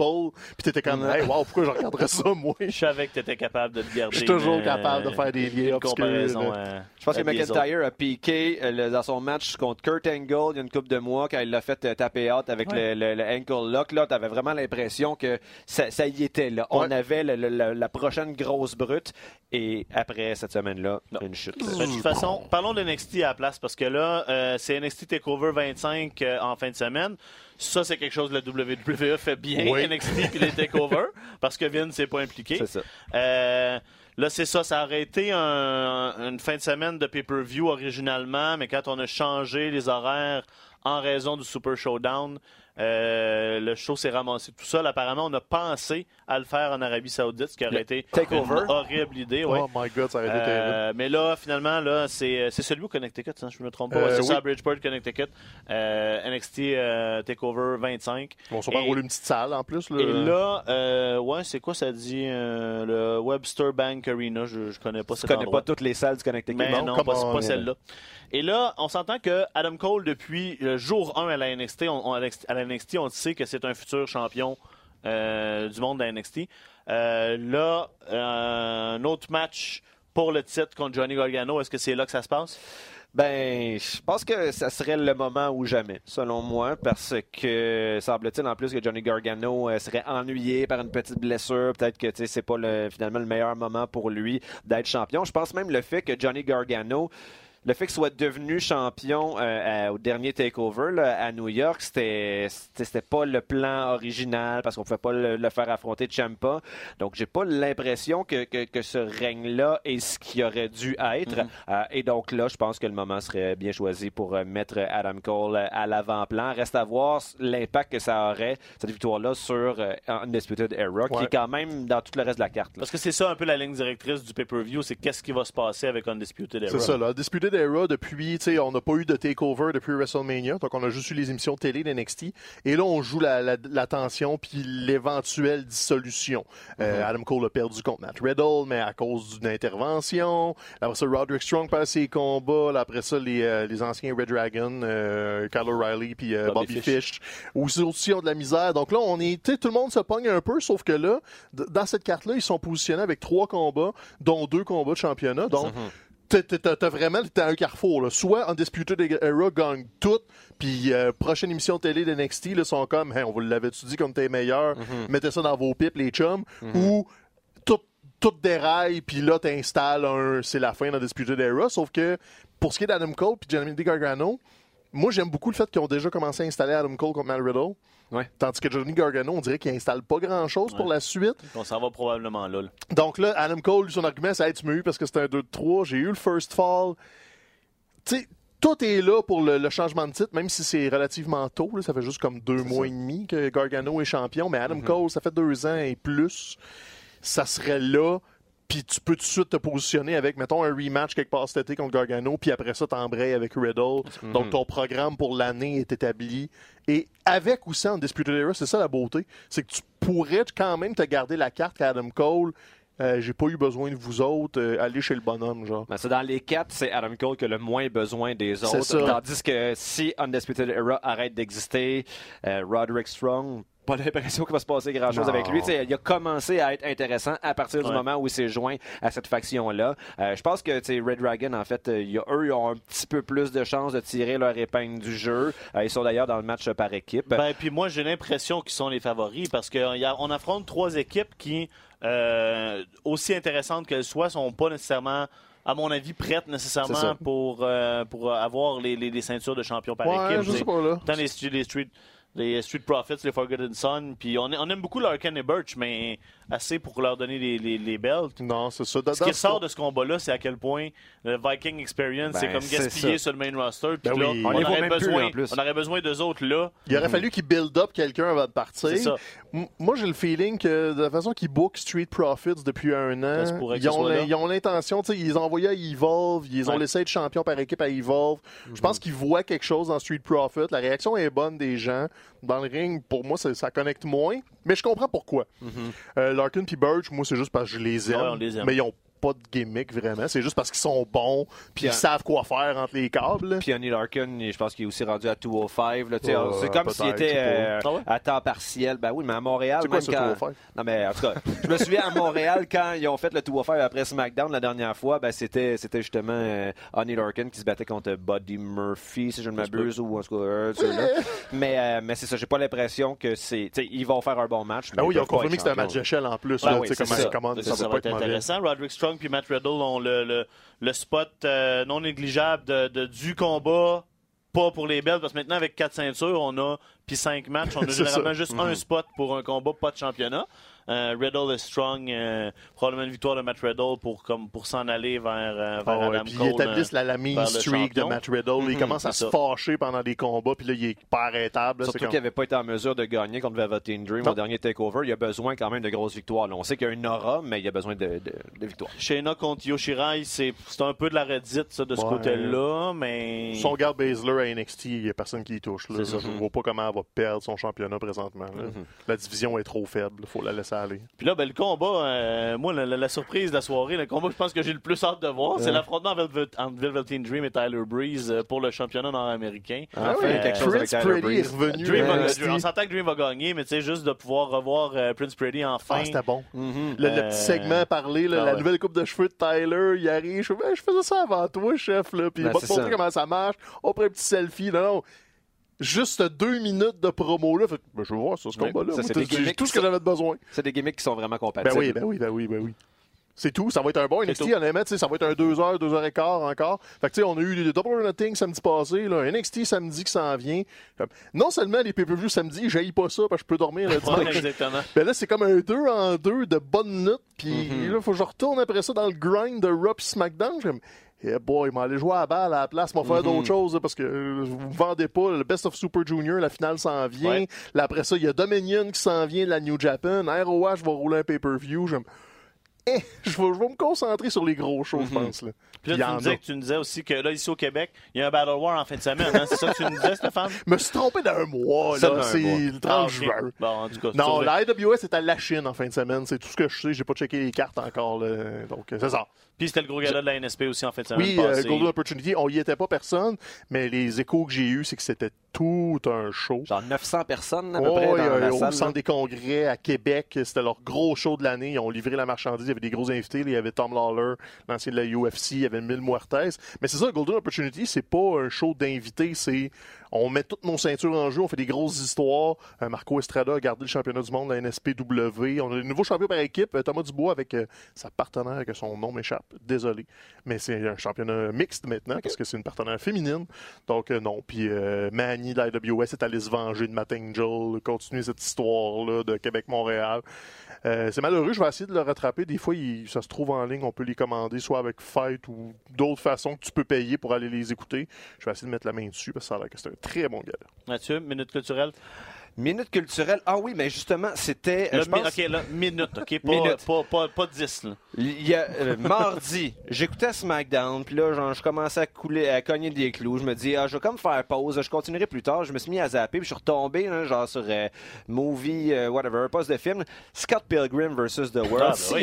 Puis t'étais comme, hey, wow, pourquoi je regarderais ça, moi? Je savais que tu étais capable de te garder. Je suis toujours une, capable de faire des liens comparaison, là. euh, Je pense que. McIntyre a piqué euh, le- dans son match contre Kurt Angle il y a une couple de mois quand il l'a fait euh, taper out avec Ouais. le, le- le ankle lock. Là, t'avais vraiment l'impression que ça, ça y était là. On Ouais. avait le- le- le- la prochaine grosse brute et après cette semaine-là, une chute. De toute façon, parlons de NXT à la place parce que là, euh, c'est NXT TakeOver 25 euh, en fin de semaine. Ça, c'est quelque chose que la WWE fait bien, Oui. NXT puis les TakeOver, [laughs] parce que Vince n'est pas impliqué. C'est ça. Euh, là, c'est ça. Ça aurait été un- une fin de semaine de pay-per-view originalement, mais quand on a changé les horaires en raison du Super Showdown, euh, le show s'est ramassé tout seul. Apparemment, on a pensé à le faire en Arabie Saoudite, ce qui aurait Le été takeover. une horrible idée. ouais. Oh my god, ça aurait été terrible. Euh, mais là, finalement, là, c'est c'est celui au Connecticut, hein, je me trompe pas. Euh, c'est oui. ça, à Bridgeport, Connecticut. Euh, NXT euh, Takeover 25. Ils vont sûrement et- rouler une petite salle en plus. Là. Et là, euh, ouais, c'est quoi ça dit euh, Le Webster Bank Arena? Je, je connais pas Je cet connais endroit. pas toutes les salles du Connecticut. Mais Non, non, pas, on, pas celle-là. Et là, on s'entend que Adam Cole, depuis le jour 1 à la NXT, on, à NXT, on sait que c'est un futur champion euh, du monde de la NXT. Euh, là, euh, un autre match pour le titre contre Johnny Gargano, est-ce que c'est là que ça se passe? Ben, je pense que ça serait le moment ou jamais, selon moi, parce que semble-t-il en plus que Johnny Gargano euh, serait ennuyé par une petite blessure. Peut-être que c'est pas le, finalement le meilleur moment pour lui d'être champion. Je pense même le fait que Johnny Gargano. Le fait qu'il soit devenu champion euh, à- au dernier takeover là, à New York, c'était pas le plan original parce qu'on pouvait pas le, le faire affronter Champa. Donc j'ai pas l'impression que, que, que ce règne-là est ce qui aurait dû être. Euh, et donc là, je pense que le moment serait bien choisi pour euh, mettre Adam Cole euh, à l'avant-plan. Reste à voir l'impact que ça aurait, cette victoire-là, sur euh, Undisputed Era, qui est quand même dans tout le reste de la carte. là. Parce que c'est ça un peu la ligne directrice du pay-per-view, c'est qu'est-ce qui va se passer avec Undisputed Era. C'est ça, là. Disputed Era, depuis, tu sais, on n'a pas eu de takeover depuis WrestleMania, donc on a juste eu les émissions de télé d'NXT. Et là, on joue la, la, la tension puis l'éventuelle dissolution. Euh, Adam Cole a perdu contre Matt Riddle, mais à cause d'une intervention. Après ça, Roderick Strong perd ses combats. Là, après ça, les, euh, les anciens Red Dragon, euh, Kyle O'Reilly puis euh, Bobby Bobby, Fish. Fish, aussi, aussi ont de la misère. Donc là, on est, tu sais, tout le monde se pogne un peu, sauf que là, dans cette carte-là, ils sont positionnés avec trois combats, dont deux combats de championnat. Donc, t'as t'as vraiment t'as un carrefour. Là. Soit Undisputed Era gagne tout, puis euh, prochaine émission de télé de NXT, là, sont comme, Hey, on vous l'avait-tu dit comme t'es meilleur, mettez ça dans vos pipes, les chums, ou tout, tout déraille, puis là, t'installes un, c'est la fin d'Undisputed Era. Sauf que pour ce qui est d'Adam Cole puis Johnny Gargano, moi, j'aime beaucoup le fait qu'ils ont déjà commencé à installer Adam Cole contre Matt Riddle. Ouais. Tandis que Johnny Gargano, on dirait qu'il installe pas grand-chose pour la suite. On s'en va probablement là. là. Donc là, Adam Cole, lui, son argument, c'est hey, tu m'as eu parce que c'était un 2-3. J'ai eu le first fall. Tu sais, tout est là pour le, le changement de titre, même si c'est relativement tôt. là. ça fait juste comme deux mois et demi que Gargano est champion. Mais Adam Cole, ça fait deux ans et plus. Ça serait là. Puis tu peux tout de suite te positionner avec, mettons, un rematch quelque part cet été contre Gargano, puis après ça, t'embrayes avec Riddle. Donc ton programme pour l'année est établi. Et avec ou sans Undisputed Era, c'est ça la beauté. C'est que tu pourrais quand même te garder la carte qu'Adam Cole. euh, J'ai pas eu besoin de vous autres. euh, allez chez le bonhomme, genre. Ben, c'est dans les quatre, c'est Adam Cole qui a le moins besoin des C'est autres. ça. Tandis que si Undisputed Era arrête d'exister, euh, Roderick Strong, pas l'impression qu'il va se passer grand-chose Non. avec lui. Il a commencé à être intéressant à partir du Ouais. moment où il s'est joint à cette faction-là. Euh, je pense que Red Dragon, en fait, euh, il y a- eux, ils ont un petit peu plus de chances de tirer leur épingle du jeu. Euh, ils sont d'ailleurs dans le match par équipe. Ben, puis moi, j'ai l'impression qu'ils sont les favoris parce qu'on affronte trois équipes qui, euh, aussi intéressantes qu'elles soient, sont pas nécessairement, à mon avis, prêtes C'est nécessairement pour, euh, pour avoir les, les- les ceintures de champion par Ouais, équipe. je C'est- sais pas, là. Tant les, les Street. Les Street Profits, les Forgotten Son, puis on, aime beaucoup Larkin et Birch, mais assez pour leur donner les, les, les belts. Non, c'est ça. Dans- Ce qui ressort de ce combat-là, c'est à quel point le Viking Experience, Ben, c'est comme gaspillé sur le main roster. Puis Ben là, oui. on, On aurait besoin, en plus. on aurait besoin d'eux autres là. Il aurait fallu qu'il build up quelqu'un avant de partir. Ça. Moi, j'ai le feeling que de la façon qu'ils book Street Profits depuis un an, ils ont, l'intention, tu sais, ils ont envoyés à Evolve, ils ont laissé être champion par équipe à Evolve. Je Mhm. pense qu'ils voient quelque chose dans Street Profits. La réaction est bonne des gens. Dans le ring, pour moi, ça, ça connecte moins. Mais je comprends pourquoi. Mm-hmm. Euh, Larkin puis Birch, moi, c'est juste parce que je les aime. Ouais, on les aime. Mais ils ont pas de gimmick vraiment. C'est juste parce qu'ils sont bons puis ils savent quoi faire entre les câbles. Puis Annie Larkin, je pense qu'il est aussi rendu à 205. Là, Ouais, c'est comme s'il était euh. Ah ouais? à temps partiel. Ben oui, mais à Montréal, C'est quoi même ce quand... 205? Non, mais en tout cas, je me souviens à Montréal, [laughs] quand ils ont fait le 205 après SmackDown la dernière fois, ben, c'était, c'était justement euh, Annie Larkin qui se battait contre Buddy Murphy, si je ne m'abuse, ou en tout cas, euh, mais, euh, mais c'est ça, j'ai pas l'impression que c'est. Ils vont faire un bon match. Ah mais oui, ils ont confirmé que c'était un match d'échelle en plus. C'est comment ça. va pas être intéressant. Roderick Strong puis Matt Riddle ont le, le, le spot euh, non négligeable de, de- du combat, pas pour les belts, parce que maintenant, avec quatre ceintures, on a, puis cinq matchs, on a [laughs] généralement ça. juste un spot pour un combat, pas de championnat. Euh, Riddle est strong, euh, probablement une victoire de Matt Riddle pour, comme, pour s'en aller vers, euh, vers ouais, Adam puis Cole. ils établissent la, la mean le streak de. Matt Riddle. il Mhm, commence à se fâcher pendant des combats, puis là, il est pas arrêtable. là, Surtout qu'il n'avait pas été en mesure de gagner contre Velveteen Dream Non. au dernier takeover. Il a besoin quand même de grosses victoires. là. On sait qu'il y a une aura, mais il a besoin de, de, de victoires. Shayna contre Yoshirai, c'est c'est un peu de la redite ça, de ce Ouais. côté-là, mais... Si on regarde Baszler à NXT, il n'y a personne qui y touche. là. Je ne vois pas comment elle va perdre son championnat présentement. Mhm. La division est trop faible. Il faut la laisser aller. Puis là, ben, le combat, euh, moi, la, la- la surprise de la soirée, le combat que je pense que j'ai le plus hâte de voir, c'est l'affrontement entre Velveteen Dream et Tyler Breeze euh, pour le championnat nord-américain. Enfin, ouais, quelque chose avec Prince Tyler Pretty est Breeze. revenu. Dream à va- NXT. on s'entend que Dream va gagner, mais tu sais, juste de pouvoir revoir euh, Prince Pretty enfin. Ah, c'était bon. Mhm. Le, le Euh, petit segment parlé, là, ah la ouais. nouvelle coupe de cheveux de Tyler, il arrive. Je Ben, je faisais ça avant toi, chef. Là, puis Ben, il va te montrer ça. comment ça marche. On prend un petit selfie. Non, non. Juste deux minutes de promo là. Fait, ben, je veux voir ça, ce combat-là. c'est tout ce que j'avais besoin. C'est des gimmicks qui sont vraiment Ben compatibles. oui, ben oui, ben oui, ben oui. C'est tout. Ça va être un bon NXT, honnêtement. Ça va être un 2h, 2h15 encore. Fait que, tu sais, on a eu les Double or Nothing samedi passé, là, un NXT samedi qui s'en vient. Non seulement les pay-per-views samedi, j'aille pas ça parce que je peux dormir le dimanche. exactement. Ben là, c'est comme un 2 en 2 de bonnes notes. Puis là, faut que je retourne après ça dans le grind de Raw SmackDown. Yeah boy, m'en aller jouer à la balle à la place, m'en faire d'autres choses là, parce que euh, vous me vendez pas. Le Best of Super Junior, la finale s'en vient. Ouais. Là, après ça, il y a Dominion qui s'en vient de la New Japan. ROH va rouler un pay-per-view. Je Eh, je vais, je vais me concentrer sur les gros shows, je pense. Là. Puis là, tu nous, disais tu nous disais aussi que là, ici au Québec, il y a un Battle War en fin de semaine. hein? C'est ça que tu nous disais, Stéphane? [laughs] Je me suis trompé d'un mois. C'est le 30 Ah, juin. Bon, en tout cas, Non, la IWS est à la Chine en fin de semaine. C'est tout ce que je sais. J'ai pas checké les cartes encore. là. Donc, euh, c'est ça. Puis c'était le gros gala de la NSP aussi en semaine Oui, euh, passée. Golden Opportunity, on y était pas personne, mais les échos que j'ai eus, c'est que c'était tout un show. Genre 900 personnes à peu Oh, près dans euh, la au salle. centre des congrès à Québec, c'était leur gros show de l'année. Ils ont livré la marchandise, il y avait des gros invités. là. Il y avait Tom Lawler, l'ancien de la UFC, il y avait Mil Muertes. Mais c'est ça, Golden Opportunity, c'est pas un show d'invités, c'est on met toutes nos ceintures en jeu, on fait des grosses histoires. Euh, Marco Estrada a gardé le championnat du monde de la NSPW. On a le nouveau champion par équipe, Thomas Dubois, avec euh, sa partenaire, que son nom m'échappe. Désolé. Mais c'est un championnat mixte maintenant, parce que c'est une partenaire féminine. Donc, euh, non. Puis euh, Manny de l'IWS est allé se venger de Matt Angel, continuer cette histoire-là de Québec-Montréal. Euh, c'est malheureux, je vais essayer de le rattraper. Des fois, il- ça se trouve en ligne, on peut les commander, soit avec Fight ou d'autres façons que tu peux payer pour aller les écouter. Je vais essayer de mettre la main dessus parce que ça a l'air que c'est un très bon gars. Mathieu, minute culturelle. Minute culturelle. Ah oui, mais justement, c'était. euh, pense- OK, là, minute, OK? Pas, Minute. Pas, pas, pas 10, là. Il y a euh, mardi, [laughs] j'écoutais SmackDown, puis là, genre, je commençais à couler, à cogner des clous. Je me dis, ah, je vais comme faire pause, je continuerai plus tard. Je me suis mis à zapper, puis je suis retombé, là, genre sur euh, movie, euh, whatever, poste de film. Scott Pilgrim versus The World. Ah, ben S'il oui.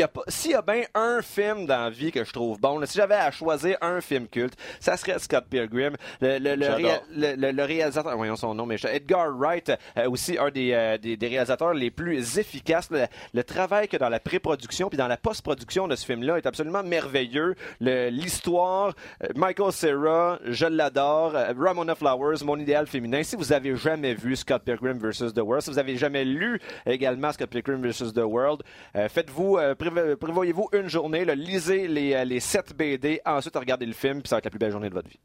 y a y bien un film dans la vie que je trouve bon, là, si j'avais à choisir un film culte, ça serait Scott Pilgrim. Le, le, le, réa- réalisateur, voyons son nom, mais Edgar Wright, aussi un des, euh, des, réalisateurs les plus efficaces. Le, travail que dans la pré-production puis dans la post-production de ce film-là est absolument merveilleux. Le- L'histoire, euh, Michael Cera, je l'adore. euh, Ramona Flowers, mon idéal féminin. Si vous avez jamais vu Scott Pilgrim vs. The World, si vous avez jamais lu également Scott Pilgrim vs. The World, faites-vous, prévo- prévoyez-vous une journée, là, lisez les, les 7 BD, ensuite regardez le film, puis ça va être la plus belle journée de votre vie.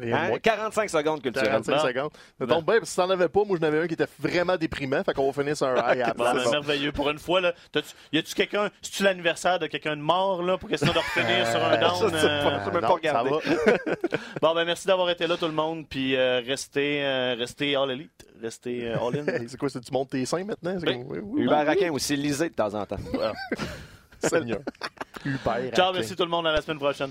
Et Hein? moi, 45 secondes culturelles. 45 Bon. secondes. Ça tombe bien, parce que si t'en avais pas, moi, j'en avais un qui était vraiment déprimant. Fait qu'on va finir sur un high [laughs] Bon, place. merveilleux. Pour une fois, là, y a-tu quelqu'un, c'est-tu l'anniversaire de quelqu'un de mort, là, pour question de refinir sur un Euh, down? [laughs] je pas. euh, Je même non, pas regarder. ça va. [laughs] Bon, ben, merci d'avoir été là, tout le monde, puis euh, restez, euh, restez all elite, restez euh, all in. Hey, c'est quoi, c'est tu montes tes seins maintenant? C'est Oui. oui, oui, Hubert Raquin aussi, lisez de temps en temps. Seigneur. Hubert. Ciao, merci tout le monde, à la semaine prochaine.